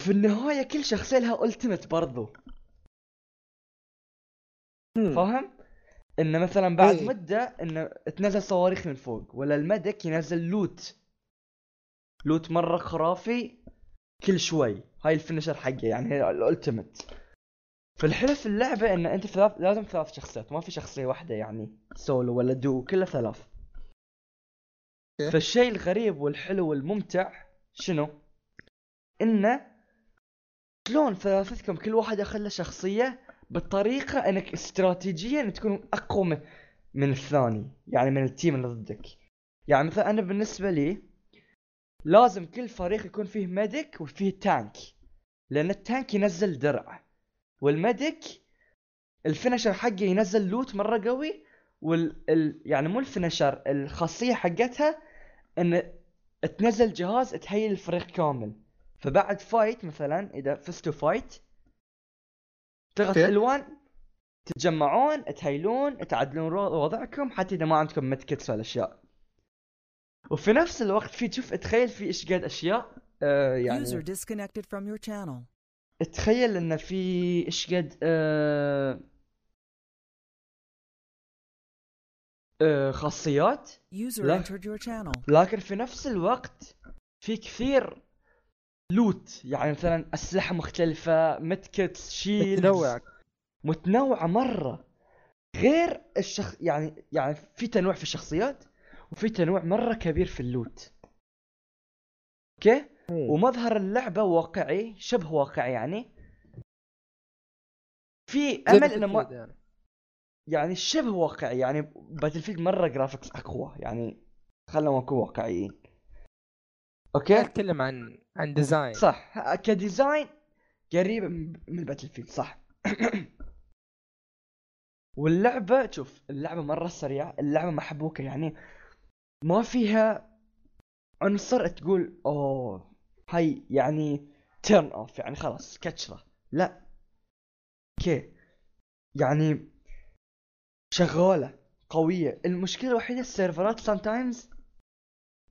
وفي النهاية كل شخصية لها ultimate برضو. فاهم؟ انه مثلا بعد إيه. مدة انه تنزل صواريخ من فوق ولا ال medic ينزل loot loot مرة خرافي كل شوي هاي ال feature حقه يعني هي ال ultimate فالحلو في اللعبة إن أنت ثلاث لازم ثلاث شخصيات ما في شخصية واحدة يعني سولو ولا دو كلها ثلاث. فالشيء الغريب والحلو والممتع شنو؟ انه شلون ثلاثتكم كل واحد ياخذ له شخصية بالطريقة إنك استراتيجيا تكون أقوى من- الثاني يعني من ال team اللي ضدك. يعني مثلا أنا بالنسبة لي لازم كل فريق يكون فيه medic وفيه tank لأن ال tank ينزل درع وال medic ال feature حقه ينزل loot مرة قوي وال ال... يعني مو ال feature الخاصية حقتها إن تنزل جهاز تهيل الفريق كامل. فبعد فايت مثلا إذا فزتوا فايت أوكي. ألوان تتجمعون تهيلون تعدلون وضعكم حتى إذا ما عندكم متكتس ولا أشياء وفي نفس الوقت في تشوف تخيل في إيش قد أشياء آه يعني. تخيل إن في إيش قد آه آه، خاصيات. لكن في نفس الوقت في كثير loot يعني مثلا اسلحه مختلفة medkits shields متنوع. متنوعة مرة. غير الشخ يعني يعني في تنوع في الشخصيات وفي تنوع مرة كبير في ال loot. okay؟ ومظهر اللعبة واقعي شبه واقعي يعني. في أمل إنه ما يعني. يعني شبه واقعي يعني Battlefield مرة graphics أقوى يعني خلنا نكون واقعيين. okay؟ اتكلم عن عن design صح. ك design قريب من- من Battlefield صح. واللعبة شوف اللعبة مرة سريعة اللعبة محبوكة يعني ما فيها عنصر تقول أوه هاي يعني turn off يعني خلاص كتشره لا. okay. يعني شغالة قوية. المشكلة الوحيدة السيرفرات sometimes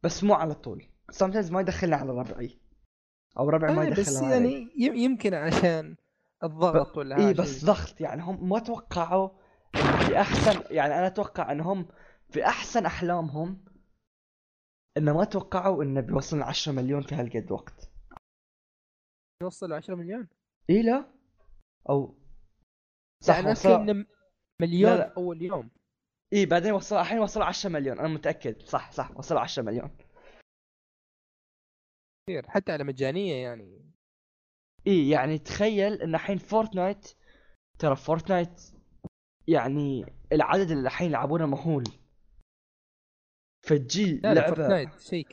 بس مو على طول. sometimes ما يدخلنا على ربعي. أو ربعي ما آه يدخلنا بس علي. يعني يم- يمكن عشان الضغط ولا اي بس ضغط. يعني هم ما توقعوا في أحسن يعني أنا أتوقع إنهم في أحسن أحلامهم إنه ما توقعوا إنه بيوصلنا 10 مليون في هالقد وقت. يوصلوا 10 مليون؟ اي لا. أو صح يعني وصل مليون لا، لا. أول يوم. اي بعدين وصلوا الحين وصلوا 10 مليون. أنا متأكد. صح صح وصلوا 10 مليون. كثير حتى على مجانية يعني. إي يعني تخيل إن الحين Fortnite ترى Fortnite يعني العدد اللي الحين يلعبونه مهول. فتجي لا لعبة Fortnite شيء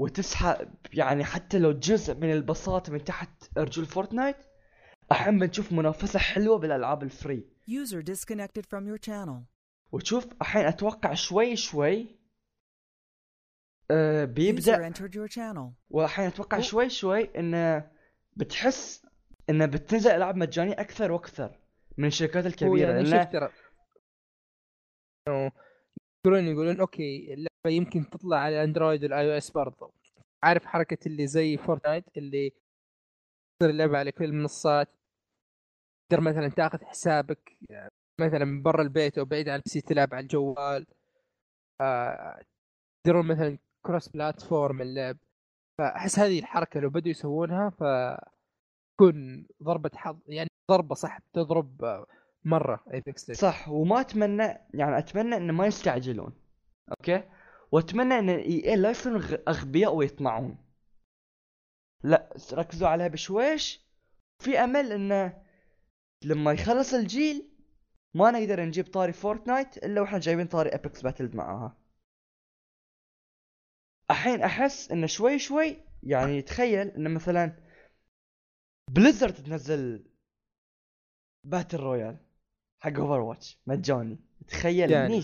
وتسحب يعني حتى لو جزء من البساط من تحت أرجل Fortnite الحين بنشوف منافسة حلوة بالألعاب ال free User disconnected from your channel. وتشوف الحين أتوقع شوي شوي آه. والحين أتوقع هو- شوي شوي إنه بتحس إنه بتنزل ألعاب مجانية أكثر وأكثر من الشركات هو الكبيرة يعني شوف ترى يقولون يقولون okay اللعبة يمكن تطلع على Android وال iOS برضه عارف حركة اللي زي Fortnite اللي تصير اللعبة على كل المنصات. تقدر مثلا تاخذ حسابك يعني مثلا من برا البيت أو بعيد عن ال PC تلعب على الجوال. آه، يقدرون مثلا cross-platform اللعب. فأحس هذه الحركة لو بدوا يسوونها فتكون ضربة حظ يعني ضربة صح تضرب مرة Apex صح وما أتمنى يعني أتمنى إنه ما يستعجلون okay؟ وأتمنى إن EA لا يصيرون أغبياء ويطمعون. لا ركزوا عليها بشويش. في أمل إنه لما يخلص الجيل ما نقدر نجيب طاري Fortnite إلا وإحنا جايبين طاري Apex battle معاها. الحين أحس إنه شوي شوي يعني تخيل انه مثلا Blizzard تنزل battle royale حق Overwatch مجاني تخيل يعني. هني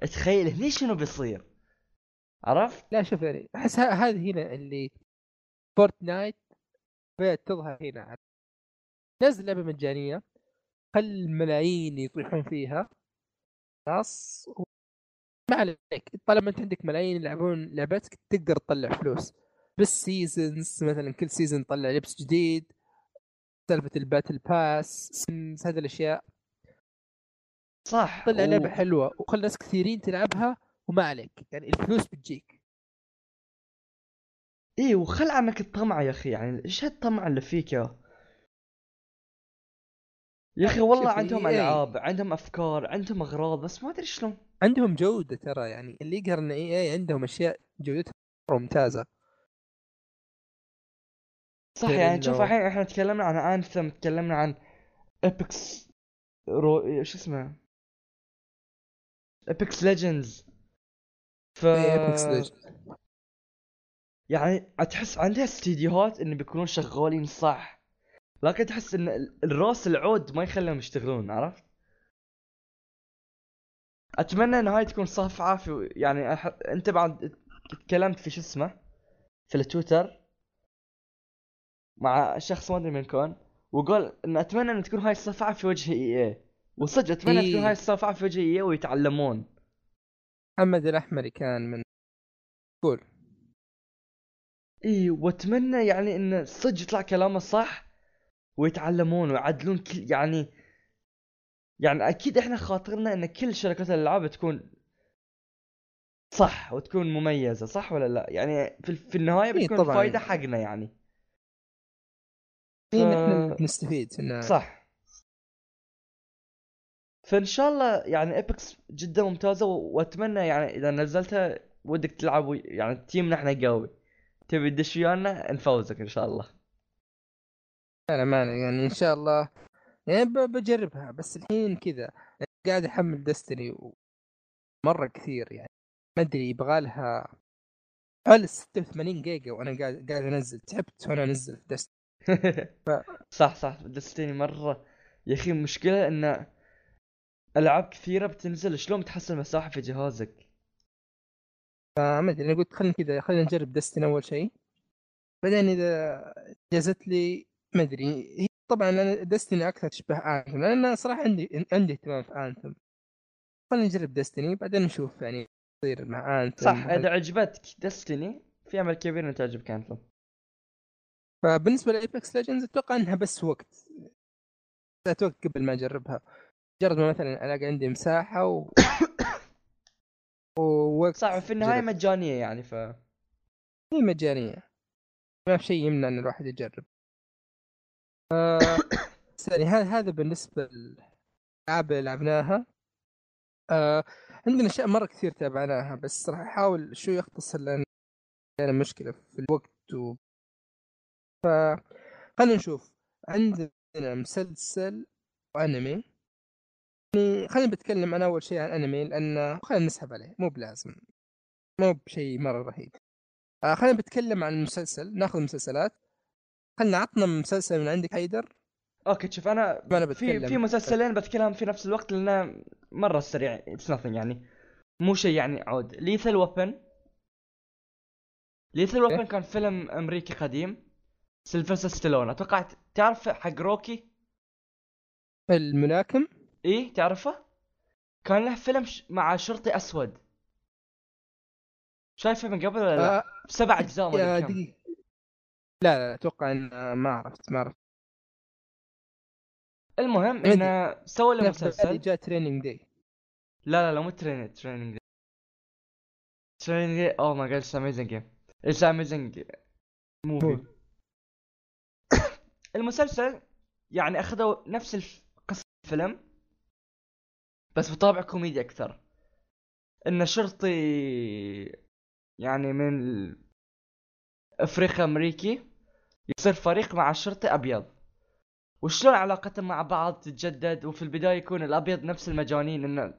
تخيل هني شنو بيصير. عرفت؟ لا شوف يعني أحس هذه هنا اللي Fortnite بدأت تظهر هنا. نزل لعبة مجانية خل الملايين يطيحون فيها. خلاص. ما عليك. طالما أنت عندك ملايين يلعبون لعبتك تقدر تطلع فلوس. بس seasons مثلا كل season تطلع لبس جديد سالفة ال battle pass seasons هذه الأشياء. صح. طلع و- لعبه حلوة وخل ناس كثيرين تلعبها وما عليك. يعني الفلوس بتجيك. اي وخل عنك الطمع يا أخي. يعني إيش هالطمع اللي فيك يا؟ يا أخي والله شوف، عندهم EA ألعاب عندهم أفكار عندهم أغراض بس ما أدري شلون. عندهم جودة ترى يعني اللي يقهر إن EA عندهم أشياء جودتها ممتازة. صح يعني شوف الحين إحنا تكلمنا عن Anthem تكلمنا عن Apex رو شو اسمه؟ Apex Legends ف ليجند يعني تحس عندها استديوهات انه بيكونون شغالين صح لكن تحس إن ال- الراس العود ما يخليهم يشتغلون عرفت؟ أتمنى إن هاي تكون صفعه في يعني أح... أنت بعد تكلمت في شو اسمه؟ في التويتر مع شخص ما أدري من كون وقال إن أتمنى إن تكون هاي الصفعه في وجه EA. وصدق أتمنى إيه. تكون هاي الصفعه في وجه EA ويتعلمون. محمد الأحمري كان من قول. إي وأتمنى يعني إن صدق يطلع كلامه صح ويتعلمون ويعدلون كل يعني يعني أكيد إحنا خاطرنا إن كل شركات الألعاب تكون صح وتكون مميزة صح ولا لا؟ يعني في, في النهاية إيه بتكون طبعاً. الفائده حقنا يعني. إيه ف- اللي بنستفيد إنه صح. فإن شاء الله يعني ايبكس جدا ممتازة و- وأتمنى يعني إذا نزلتها ودك تلعب يعني تيمنا إحنا قوي. تبي تدش ويانا؟ نفوزك إن شاء الله. لا ما يعني إن شاء الله يعني بجربها بس الحين كذا قاعد أحمل دستني مرة كثير يعني. ما أدري يبغى لها حوالي 86 جيجا وأنا قاعد قاعد أنزل تعبت وأنا أنزل في دست صح صح. دستني مرة يا أخي المشكلة إن ألعاب كثيرة بتنزل شلون بتحصل مساحة في جهازك؟ فما أدري أنا قلت خلينا كذا خلينا نجرب دستني أول شيء. بعدين إذا جازت لي ما أدري هي طبعا أنا Destiny أكثر تشبه Anthem لأن صراحة عندي عندي اهتمام في Anthem خلينا نجرب Destiny بعدين نشوف يعني يصير مع Anthem صح إذا عجبتك Destiny في أمل كبير ان تعجبك Anthem فبالنسبة ل Apex Legends أتوقع إنها بس وقت. ذات وقت قبل ما أجربها. مجرد ما مثلا ألاقي عندي مساحة و... ووقت صح في النهاية. مجانية يعني ف هي مجانية. ما في شيء يمنع إن الواحد يجرب. بس يعني هذا بالنسبة للألعاب اللي لعبناها. آه عندنا أشياء مرة كثير تابعناها بس راح أحاول شوي أختصر لأن عندنا مشكلة في الوقت و ف خلينا نشوف. عندنا مسلسل وأنمي. يعني خلينا بتكلم أنا أول شيء عن أنمي لأن خلينا نسحب عليه مو بلازم مو بشيء مرة رهيب. آه خلينا بتكلم عن المسلسل ناخذ مسلسلات. خلينا عطنا مسلسل من عندك حيدر. أوكي شوف أنا ما أنا في بتكلم. في مسلسلين بتكلم في نفس الوقت لأنه مرة سريع it's nothing يعني. مو شيء يعني عود. Lethal Weapon Lethal Weapon؟ كان فيلم أمريكي قديم. سيلفستر ستالون أتوقع تعرف حق روكي؟ الملاكم؟ إيه تعرفه؟ كان له فيلم ش... مع شرطي أسود. شايفه من قبل ولا لا؟ آه. سبع أجزاء كم. دقيقة. لا لا أتوقع إن ما عرفت ما عرفت. المهم. إنه سوى له مسلسل. جاء Training Day لا لا لا مو Training Training Training oh my god it's amazing game it's amazing movie المسلسل يعني أخذوا نفس الف- قصة الفيلم بس بطابع كوميدي أكثر. إنه شرطي يعني من افريقيا أمريكي. يصير فريق مع شرطي أبيض. وشلون علاقتهم مع بعض تتجدد؟ وفي البداية يكون الأبيض نفس المجانين إنه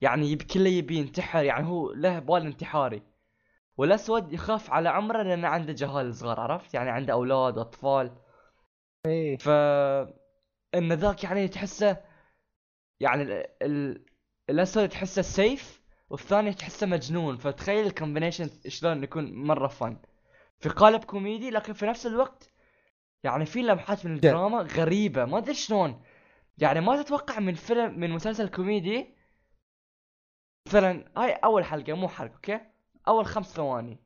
يعني يبي كله يبي ينتحر يعني هو له بال انتحاري. والأسود يخاف على عمره لأنه عنده جهال صغار عرفت؟ يعني عنده أولاد واطفال إيه. ف إن ذاك يعني تحسه يعني ال... ال... الأسود تحسه safe والثاني تحسه مجنون. فتخيل ال combination شلون يكون مرة fun في قالب كوميدي لكن في نفس الوقت يعني في لمحات من الدراما غريبة. ما أدري شلون. يعني ما تتوقع من فيلم من مسلسل كوميدي؟ مثلا هاي أول حلقة مو حلقة أوكي؟ أول خمس ثواني.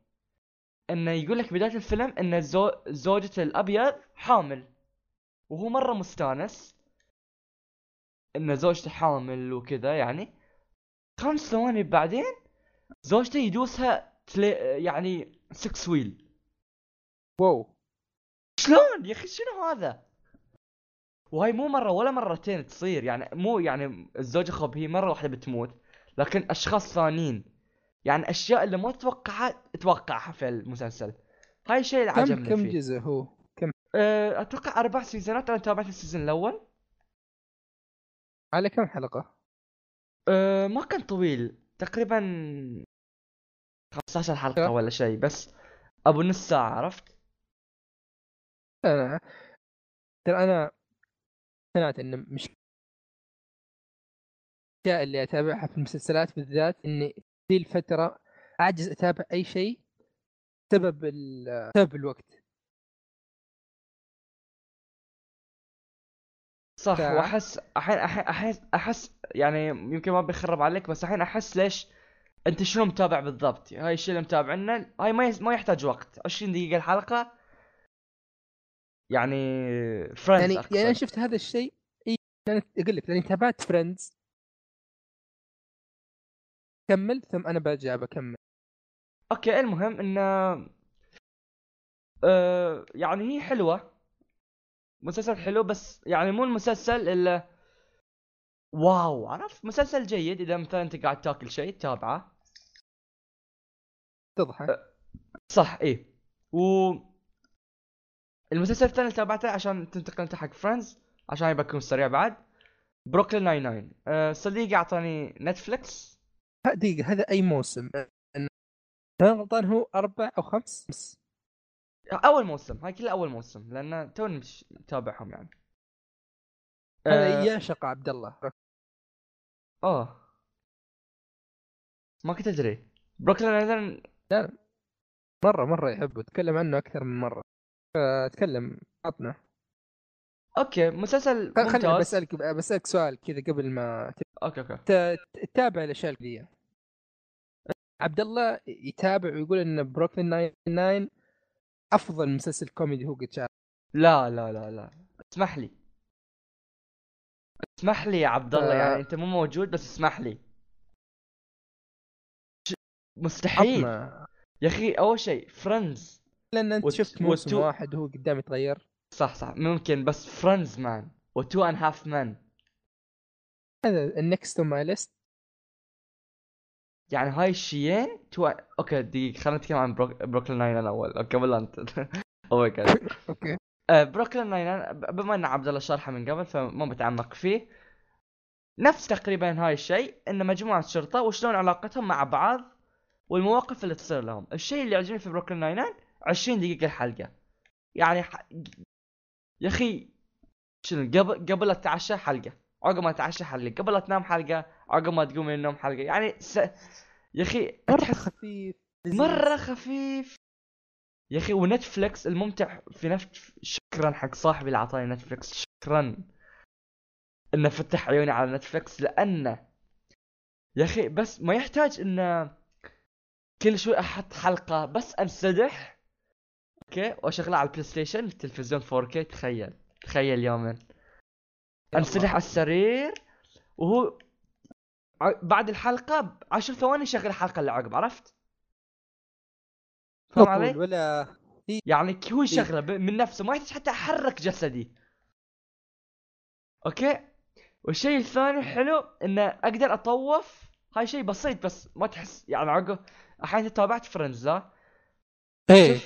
إنه يقول لك بداية الفيلم إن زو... زوجة الأبيض حامل وهو مرة مستانس. إن زوجته حامل وكذا يعني. خمس ثواني بعدين زوجته يدوسها تلي... يعني six wheel wow. شلون يا أخي؟ شنو هذا؟ وهاي مو مرة ولا مرتين تصير. يعني مو يعني الزوجة خب هي مرة واحدة بتموت لكن أشخاص ثانيين. يعني أشياء اللي ما تتوقعها تتوقعها في المسلسل. هاي الشيء اللي عجبني كم فيه. جزء هو؟ كم؟ أه، أتوقع أربع season ات. أنا تابعت ال season الأول. على كم حلقة؟ أه ما كان طويل. تقريبا 15 حلقة أه. ولا شيء بس أبو نص ساعة عرفت؟ أنا ترى أنا اقتنعت إن مش الأشياء اللي أتابعها في المسلسلات بالذات إني ذي الفترة اعجز أتابع أي شيء سبب ال- سبب الوقت صح ساعة. وأحس الحين الحين احس أحس يعني يمكن ما بيخرب عليك بس الحين أحس ليش أنت شنو متابع بالضبط؟ هاي الشيء اللي متابعنا هاي ما ما يحتاج وقت 20 دقيقة الحلقة يعني Friends يعني يعني أنا شفت هذا الشيء إي أنا أقول لك لأني تابعت Friends كمل ثم أنا برجع بكمل أوكي المهم انه آه يعني هي حلوة. مسلسل حلو بس يعني مو المسلسل اللي wow عرفت؟ مسلسل جيد إذا مثلا أنت قاعد تاكل شيء تتابعه. تضحك صح إيه و المسلسل الثاني اللي تابعته عشان تنتقل انت حق Friends عشان يبقى يكون سريع بعد Brooklyn Nine-Nine أه صديقي أعطاني Netflix ها، دقيقه هذا أي موسم؟ أنا غلطان هو أربع أو خمس؟ أول موسم هاي كلها أول موسم لأن توني مش متابعهم يعني. هذا أه يعشق عبد الله. آه. ما كنت أدري. بروكلين ناين مرة مرة يحبه تكلم عنه أكثر من مرة. فتكلم عطنا. أوكي مسلسل خل- خليني ممتاز. بسالك بسألك سؤال كذا قبل ما أوكي أوكي. تتابع الأشياء الكوميديه عبد الله يتابع ويقول إن Brooklyn Nine-Nine أفضل مسلسل كوميدي هو قد شاف. لا لا لا لا. اسمح لي. اسمح لي يا عبد الله آه. يعني أنت مو موجود بس اسمح لي. مستحيل. عطنا. يا أخي أول شيء فريندز لأن أنت وت- شفت موسم وتو- واحد وهو قدام يتغير. صح صح. ممكن بس فريندز مان وتو ان هاف مان هذا النكست اون ماي ليست يعني هاي الشيئين تو أوكي دقيقة خلينا نتكلم عن بروك... بروكلين ناين الأول أوكي قبل انت oh my god okay. آه، Brooklyn Nine بما إن عبد الله شرحه من قبل فما بتعمق فيه. نفس تقريبا هاي الشيء إن مجموعة شرطه وشلون علاقتهم مع بعض والمواقف اللي تصير لهم. الشيء اللي يعجبني في Brooklyn Nine 20 دقيقة الحلقة. يعني ح... يا أخي شنو قبل قبل لا تتعشى حلقة عقب ما تتعشى حلقة قبل لا تنام حلقة عقب ما تقوم من النوم حلقة. يعني س... يا أخي مرة تحس خفيف. مرة خفيف. يا أخي ونتفلكس الممتع في نفس شكرا حق صاحبي اللي أعطاني نتفلكس شكرا إنه فتح عيوني على نتفلكس لأنه يا أخي بس ما يحتاج إنه كل شوي أحط حلقة بس أنسدح okay واشغلها على البلاي ستيشن التلفزيون 4K تخيل تخيل انسدح الله. على السرير وهو بعد الحلقة بعشر ثواني شغل الحلقة اللي عقب عرفت؟ فاهم علي؟ ولا يعني هو يشغله ب- من نفسه ما يحتاج حتى احرك جسدي okay؟ والشيء الثاني حلو انه أقدر أطوف. هاي شيء بسيط بس ما تحس يعني عقب أحيانا تابعت Friends إيه.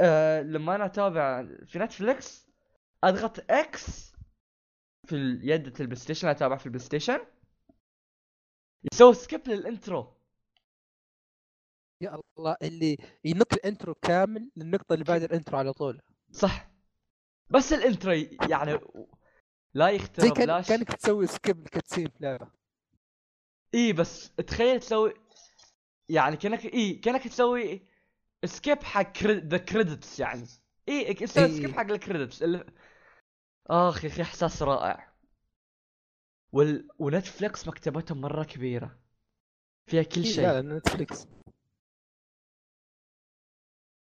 آه لما أنا أتابع في نتفلكس أضغط X في يدة البلاي ستيشن أتابع في البلاي ستيشن. يسوي skip لل intro يا الله اللي ينط ال intro كامل للنقطة اللي بعد ال intro على طول. صح. بس ال intro يعني لا يخترب كان لا ش- كأنك تسوي skip ال cutscene في لعبة. اي بس تخيل تسوي يعني كأنك اي كأنك تسوي skip حق the credits يعني. اي. skip حق ال credits اللي... اخ يا أخي إحساس رائع. وال... ونتفلكس مكتبتهم مرة كبيرة. فيها كل إيه، شيء. لا نتفليكس.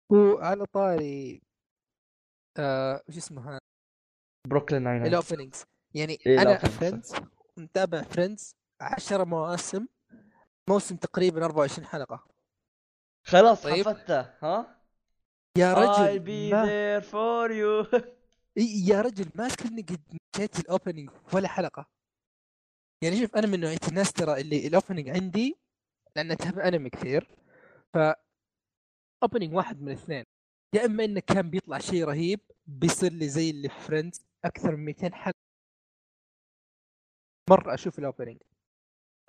وعلى طاري آه وش اسمه هذا؟ Brooklyn Nine ال openings يعني إيه، أنا. Friends متابع Friends 10 مواسم. موسم تقريبا 24 حلقة. خلاص طيب. حفظته ها؟ يا رجل ما... I'll be there for you. إي- يا رجل ما اني قد مشيت ال opening ولا حلقة. يعني شوف أنا من نوعية الناس ترى اللي ال opening عندي لأن اتابع أنمي كثير ف opening واحد من الاثنين يا إما إنه كان بيطلع شيء رهيب بيصير لي زي اللي في Friends أكثر من 200 حلقة. مرة أشوف ال opening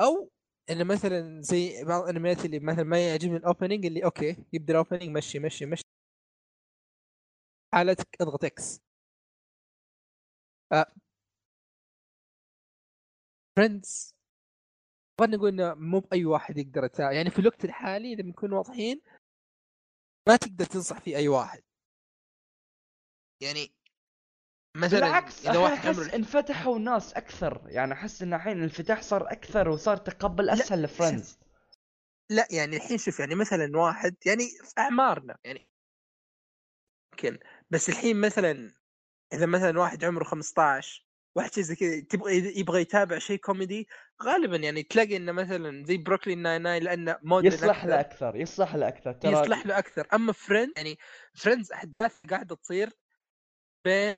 أو إنه مثلا زي بعض الأنميات اللي مثلا ما يعجبني ال opening اللي okay يبدأ ال opening مشي مشي مشي. حالتك اضغط X Friends خلينا نقول إنه مو بأي واحد يقدر يتابع يعني في الوقت الحالي إذا بنكون واضحين ما تقدر تنصح فيه أي واحد. يعني مثلا بالعكس إذا واحد أحس عمره انفتحوا ناس أكثر. يعني أحس إن الحين الانفتاح صار أكثر وصار تقبل أسهل ل Friends. لا يعني الحين شوف يعني مثلا واحد يعني في أعمارنا يعني يمكن بس الحين مثلا إذا مثلا واحد عمره 15 واحد شيء زي كذا تبغى يبغى يتابع شيء كوميدي غالبا يعني تلاقي إنه مثلا زي Brooklyn Nine-Nine لأنه modern يصلح. له أكثر. يصلح له أكثر ترى يصلح له أكثر. أما Friend يعني Friends أحداث قاعدة تصير بين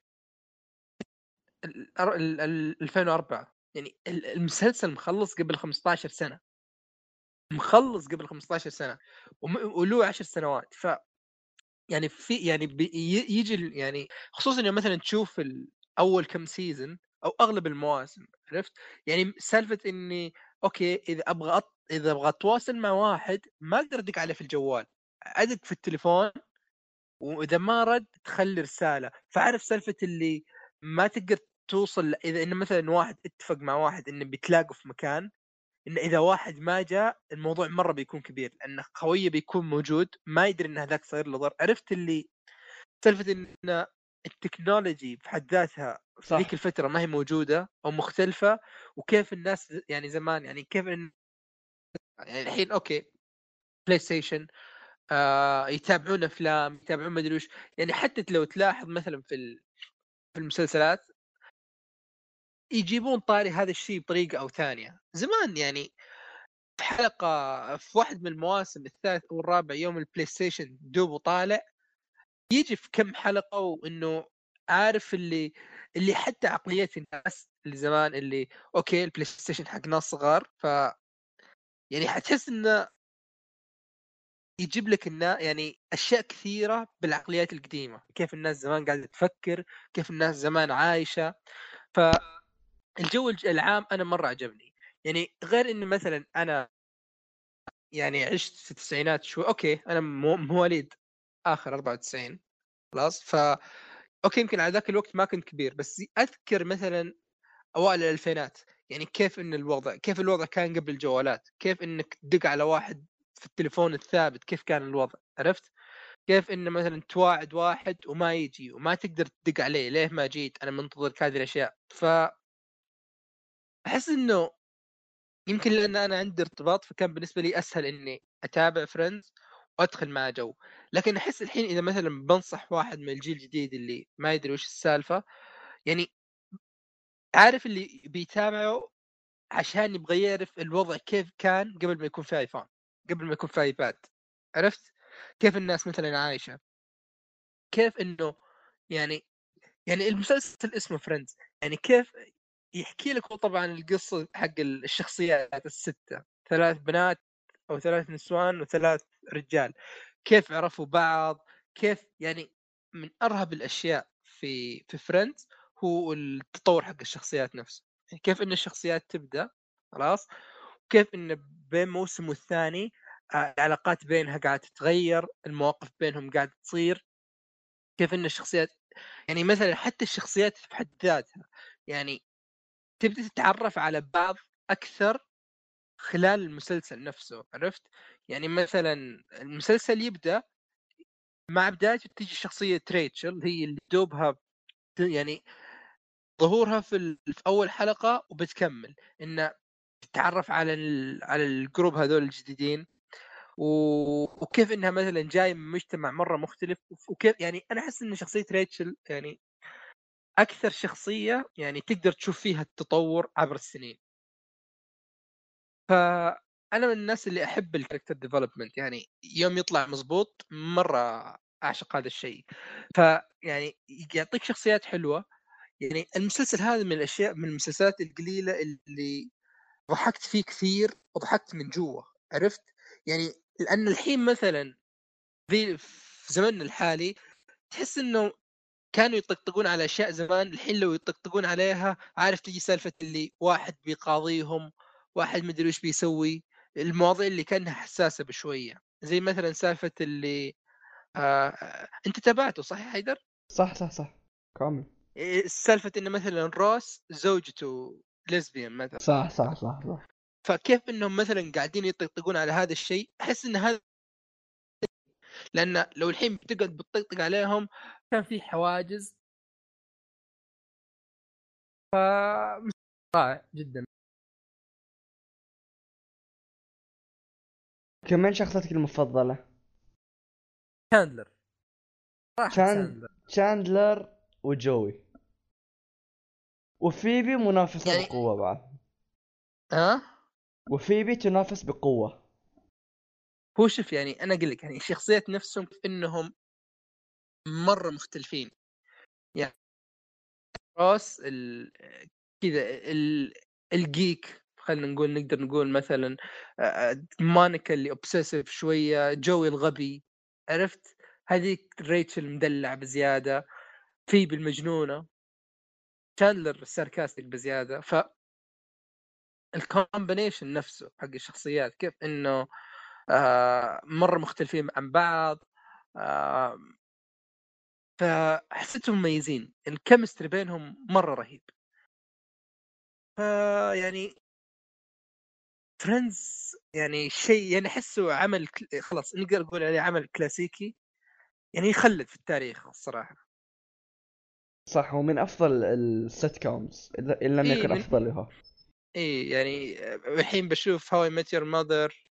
ال- ال- ال- 2004 يعني ال- المسلسل مخلص قبل 15 سنة. مخلص قبل 15 سنة وله 10 سنوات. ف يعني في يعني يجي يعني خصوصا انه مثلا تشوف أول كم season أو أغلب المواسم عرفت؟ يعني سالفة إني okay إذا أبغى أط... إذا أبغى أتواصل مع واحد ما أقدر أدق عليه في الجوال. أدق في التليفون وإذا ما رد تخلي رسالة. فعارف سالفة اللي ما تقدر توصل إذا انه مثلا واحد اتفق مع واحد إنه بيتلاقوا في مكان إن إذا واحد ما جاء الموضوع مرة بيكون كبير لأن خويه بيكون موجود ما يدري إن هذاك صاير له ضر عرفت اللي سالفة إن ال technology في حد ذاتها في. ذيك الفترة ما هي موجودة أو مختلفة وكيف الناس يعني زمان يعني كيف إن يعني الحين okay بلاي ستيشن آه يتابعون أفلام يتابعون مدري وش يعني حتى لو تلاحظ مثلا في في المسلسلات يجيبون طاري هذا الشيء بطريقة أو ثانية. زمان يعني في حلقة في واحد من المواسم الثالث أو الرابع يوم البلاي ستيشن دوب وطالع يجي في كم حلقة وإنه عارف اللي اللي حتى عقلية الناس اللي زمان اللي okay البلاي ستيشن حق ناس صغار ف يعني حتحس إنه يجيب لك النا يعني أشياء كثيرة بالعقليات القديمة. كيف الناس زمان قاعدة تفكر كيف الناس زمان عايشة. فالجو الج- العام أنا مرة عجبني. يعني غير انه مثلا أنا يعني عشت في التسعينات شوي okay أنا مو- مواليد آخر 94 خلاص؟ ف okay يمكن على ذاك الوقت ما كنت كبير بس أذكر مثلا أوائل الألفينات يعني كيف إن الوضع كيف الوضع كان قبل الجوالات كيف إنك تدق على واحد في التليفون الثابت كيف كان الوضع عرفت؟ كيف إن مثلا تواعد واحد وما يجي وما تقدر تدق عليه ليه ما جيت؟ أنا منتظرك هذه الأشياء. ف احس إنه يمكن لأن أنا عندي ارتباط فكان بالنسبة لي أسهل إني أتابع Friends وأدخل مع جو. لكن أحس الحين إذا مثلا بنصح واحد من الجيل الجديد اللي ما يدري وش السالفة يعني عارف اللي بيتابعه عشان يبغى يعرف الوضع كيف كان قبل ما يكون في آيفون قبل ما يكون في iPad. عرفت؟ كيف الناس مثلا عايشة. كيف إنه يعني يعني المسلسل اسمه Friends يعني كيف يحكي لك هو طبعا القصة حق الشخصيات الستة ثلاث بنات أو ثلاث نسوان وثلاث رجال. كيف عرفوا بعض؟ كيف يعني من أرهب الأشياء في في Friends هو التطور حق الشخصيات نفسه. يعني كيف إن الشخصيات تبدأ خلاص؟ كيف إن بين موسم والثاني آه، العلاقات بينها قاعدة تتغير المواقف بينهم قاعدة تصير. كيف إن الشخصيات يعني مثلا حتى الشخصيات في حد ذاتها يعني تبدأ تتعرف على بعض أكثر خلال المسلسل نفسه عرفت يعني مثلا المسلسل يبدأ مع بدايته تيجي شخصية ريتشل هي اللي دوبها يعني ظهورها في. في أول حلقة وبتكمل انه تتعرف على. على ال group هذول الجديدين. وكيف إنها مثلا جاية من مجتمع مرة مختلف وكيف يعني أنا أحس إن شخصية ريتشل يعني أكثر شخصية يعني تقدر تشوف فيها التطور عبر السنين. فأنا من الناس اللي أحب ال character development يعني يوم يطلع مزبوط مرة أعشق هذا الشيء. فيعني يعطيك شخصيات حلوة. يعني المسلسل هذا من الأشياء من المسلسلات القليلة اللي ضحكت فيه كثير وضحكت من جوا عرفت؟ يعني لأن الحين مثلا في زمننا الحالي تحس إنه كانوا يطقطقون على أشياء زمان الحين لو يطقطقون عليها عارف تجي سالفة اللي واحد بيقاضيهم واحد مدري وش بيسوي المواضيع اللي كأنها حساسة بشوية. زي مثلا سالفة اللي آه أنت تابعته صحيح حيدر؟ صح صح صح. كامل. إيه، سالفة انه مثلا روس زوجته ليزبيان مثلا. صح صح صح صح. فكيف إنهم مثلا قاعدين يطقطقون على هذا الشيء؟ أحس إن هذا لأن لو الحين بتقعد بتطقطق عليهم كان في حواجز. ف رائع جدا. كمان شخصيتك المفضلة؟ شاندلر شاندلر شاندلر وجوي. وفيبي منافسة يعني- بقوة بعد. ها وفيبي تنافس بقوة. هو شوف يعني أنا أقول لك يعني الشخصيات نفسهم إنهم مرة مختلفين. يعني روس ال... كذا ال... ال geek خلينا نقول نقدر نقول مثلا مونيكا اللي obsessive شوية جوي الغبي عرفت؟ هذيك ريتشل مدلع بزيادة فيبي المجنونة شاندلر sarcastic بزيادة ف ال combination نفسه حق الشخصيات كيف إنه آه مرة مختلفين عن بعض آه فحسيتهم مميزين ال chemistry بينهم مرة رهيب. فيعني Friends يعني شيء يعني أحسه عمل خلاص نقدر نقول عليه عمل كلاسيكي يعني يخلد في التاريخ الصراحة. صح هو من أفضل ال sitcoms إن لم إيه، يكن أفضلها. اي يعني الحين بشوف هاو اي ميت يور ماذر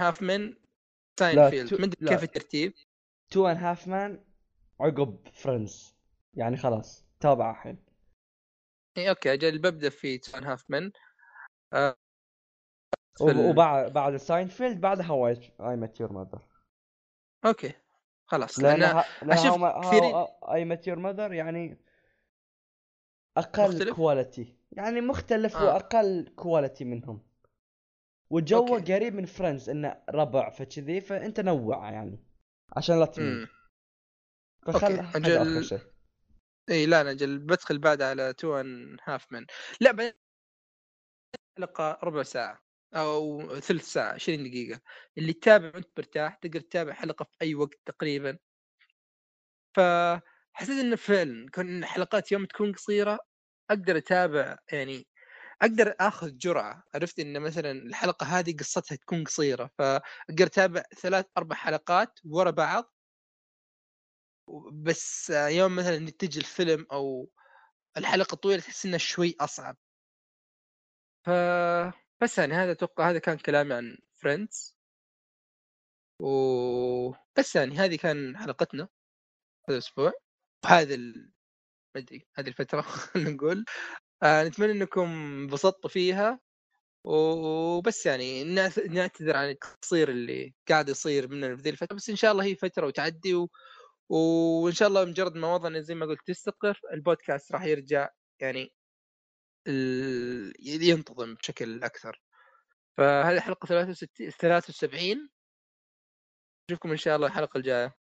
هاف من ساينفيلد ما أدري. كيف الترتيب. تو ان هاف مان عقب فريندز يعني خلاص تابع الحين. إي أوكي أجل ببدا في هاف آه في وب- ال- وبعد بعد ساينفيلد بعد هواي اي مت يور ماذر أوكي خلاص لأن كثيرين- I Met Your Mother يعني أقل مختلف؟ quality يعني مختلف آه. وأقل quality منهم. وجوه. قريب من Friends إنه ربع فكذي فأنت نوع يعني. عشان لا امم فخل آخر شيء. إي لا أنا أجل بدخل بعد على Two and Half Men لا بعدين حلقه ربع ساعة أو ثلث ساعة 20 دقيقة. اللي تتابع وانت مرتاح تقدر تتابع حلقة في أي وقت تقريبا. فحسيت انه فعلا كون حلقات يوم تكون قصيرة أقدر أتابع يعني أقدر آخذ جرعة عرفت إن مثلا الحلقة هذه قصتها تكون قصيرة فأقدر أتابع ثلاث أربع حلقات ورا بعض. بس يوم مثلا تجي الفيلم أو الحلقة طويلة تحس إنها شوي أصعب. ف بس يعني هذا أتوقع هذا كان كلامي عن فريندز و بس يعني هذه كان حلقتنا هذا الأسبوع. وهذا ال... ما أدري هذه خلينا نقول. آه نتمنى إنكم انبسطتوا فيها وبس يعني نعت- نعتذر عن التقصير اللي قاعد يصير مننا في ذي الفترة بس إن شاء الله هي فترة وتعدي و... وإن شاء الله مجرد ما وضعنا زي ما قلت تستقر البودكاست راح يرجع يعني ال... ينتظم بشكل أكثر. فهذه حلقة 63 73 نشوفكم إن شاء الله الحلقة الجاية.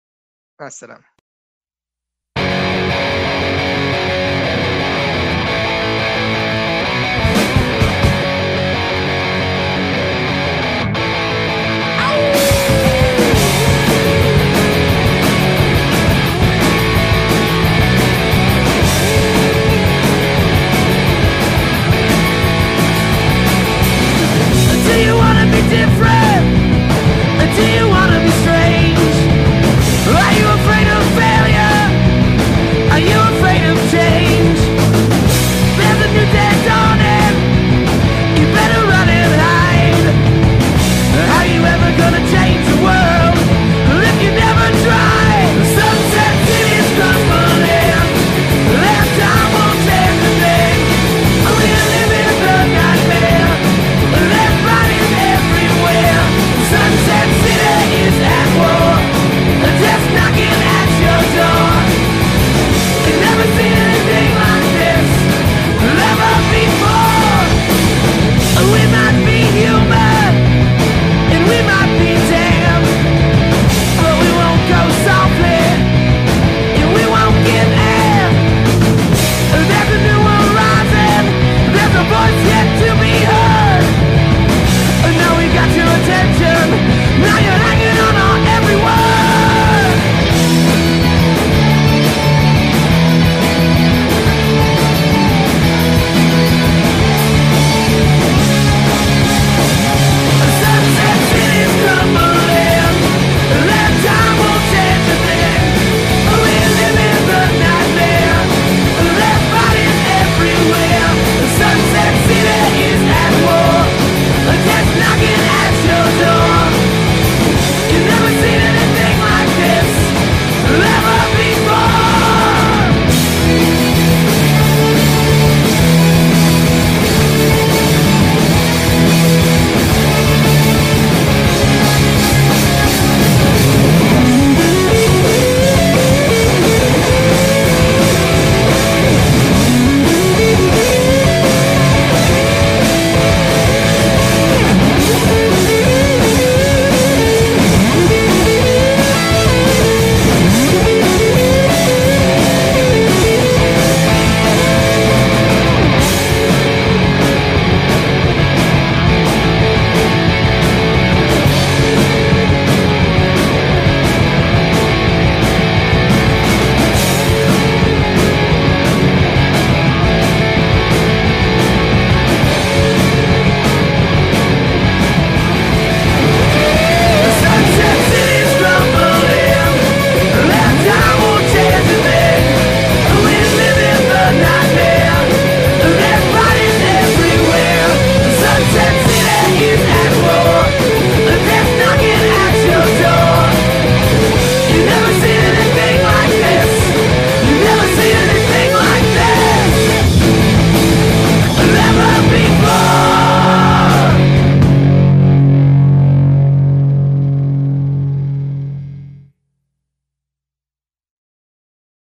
مع السلامة.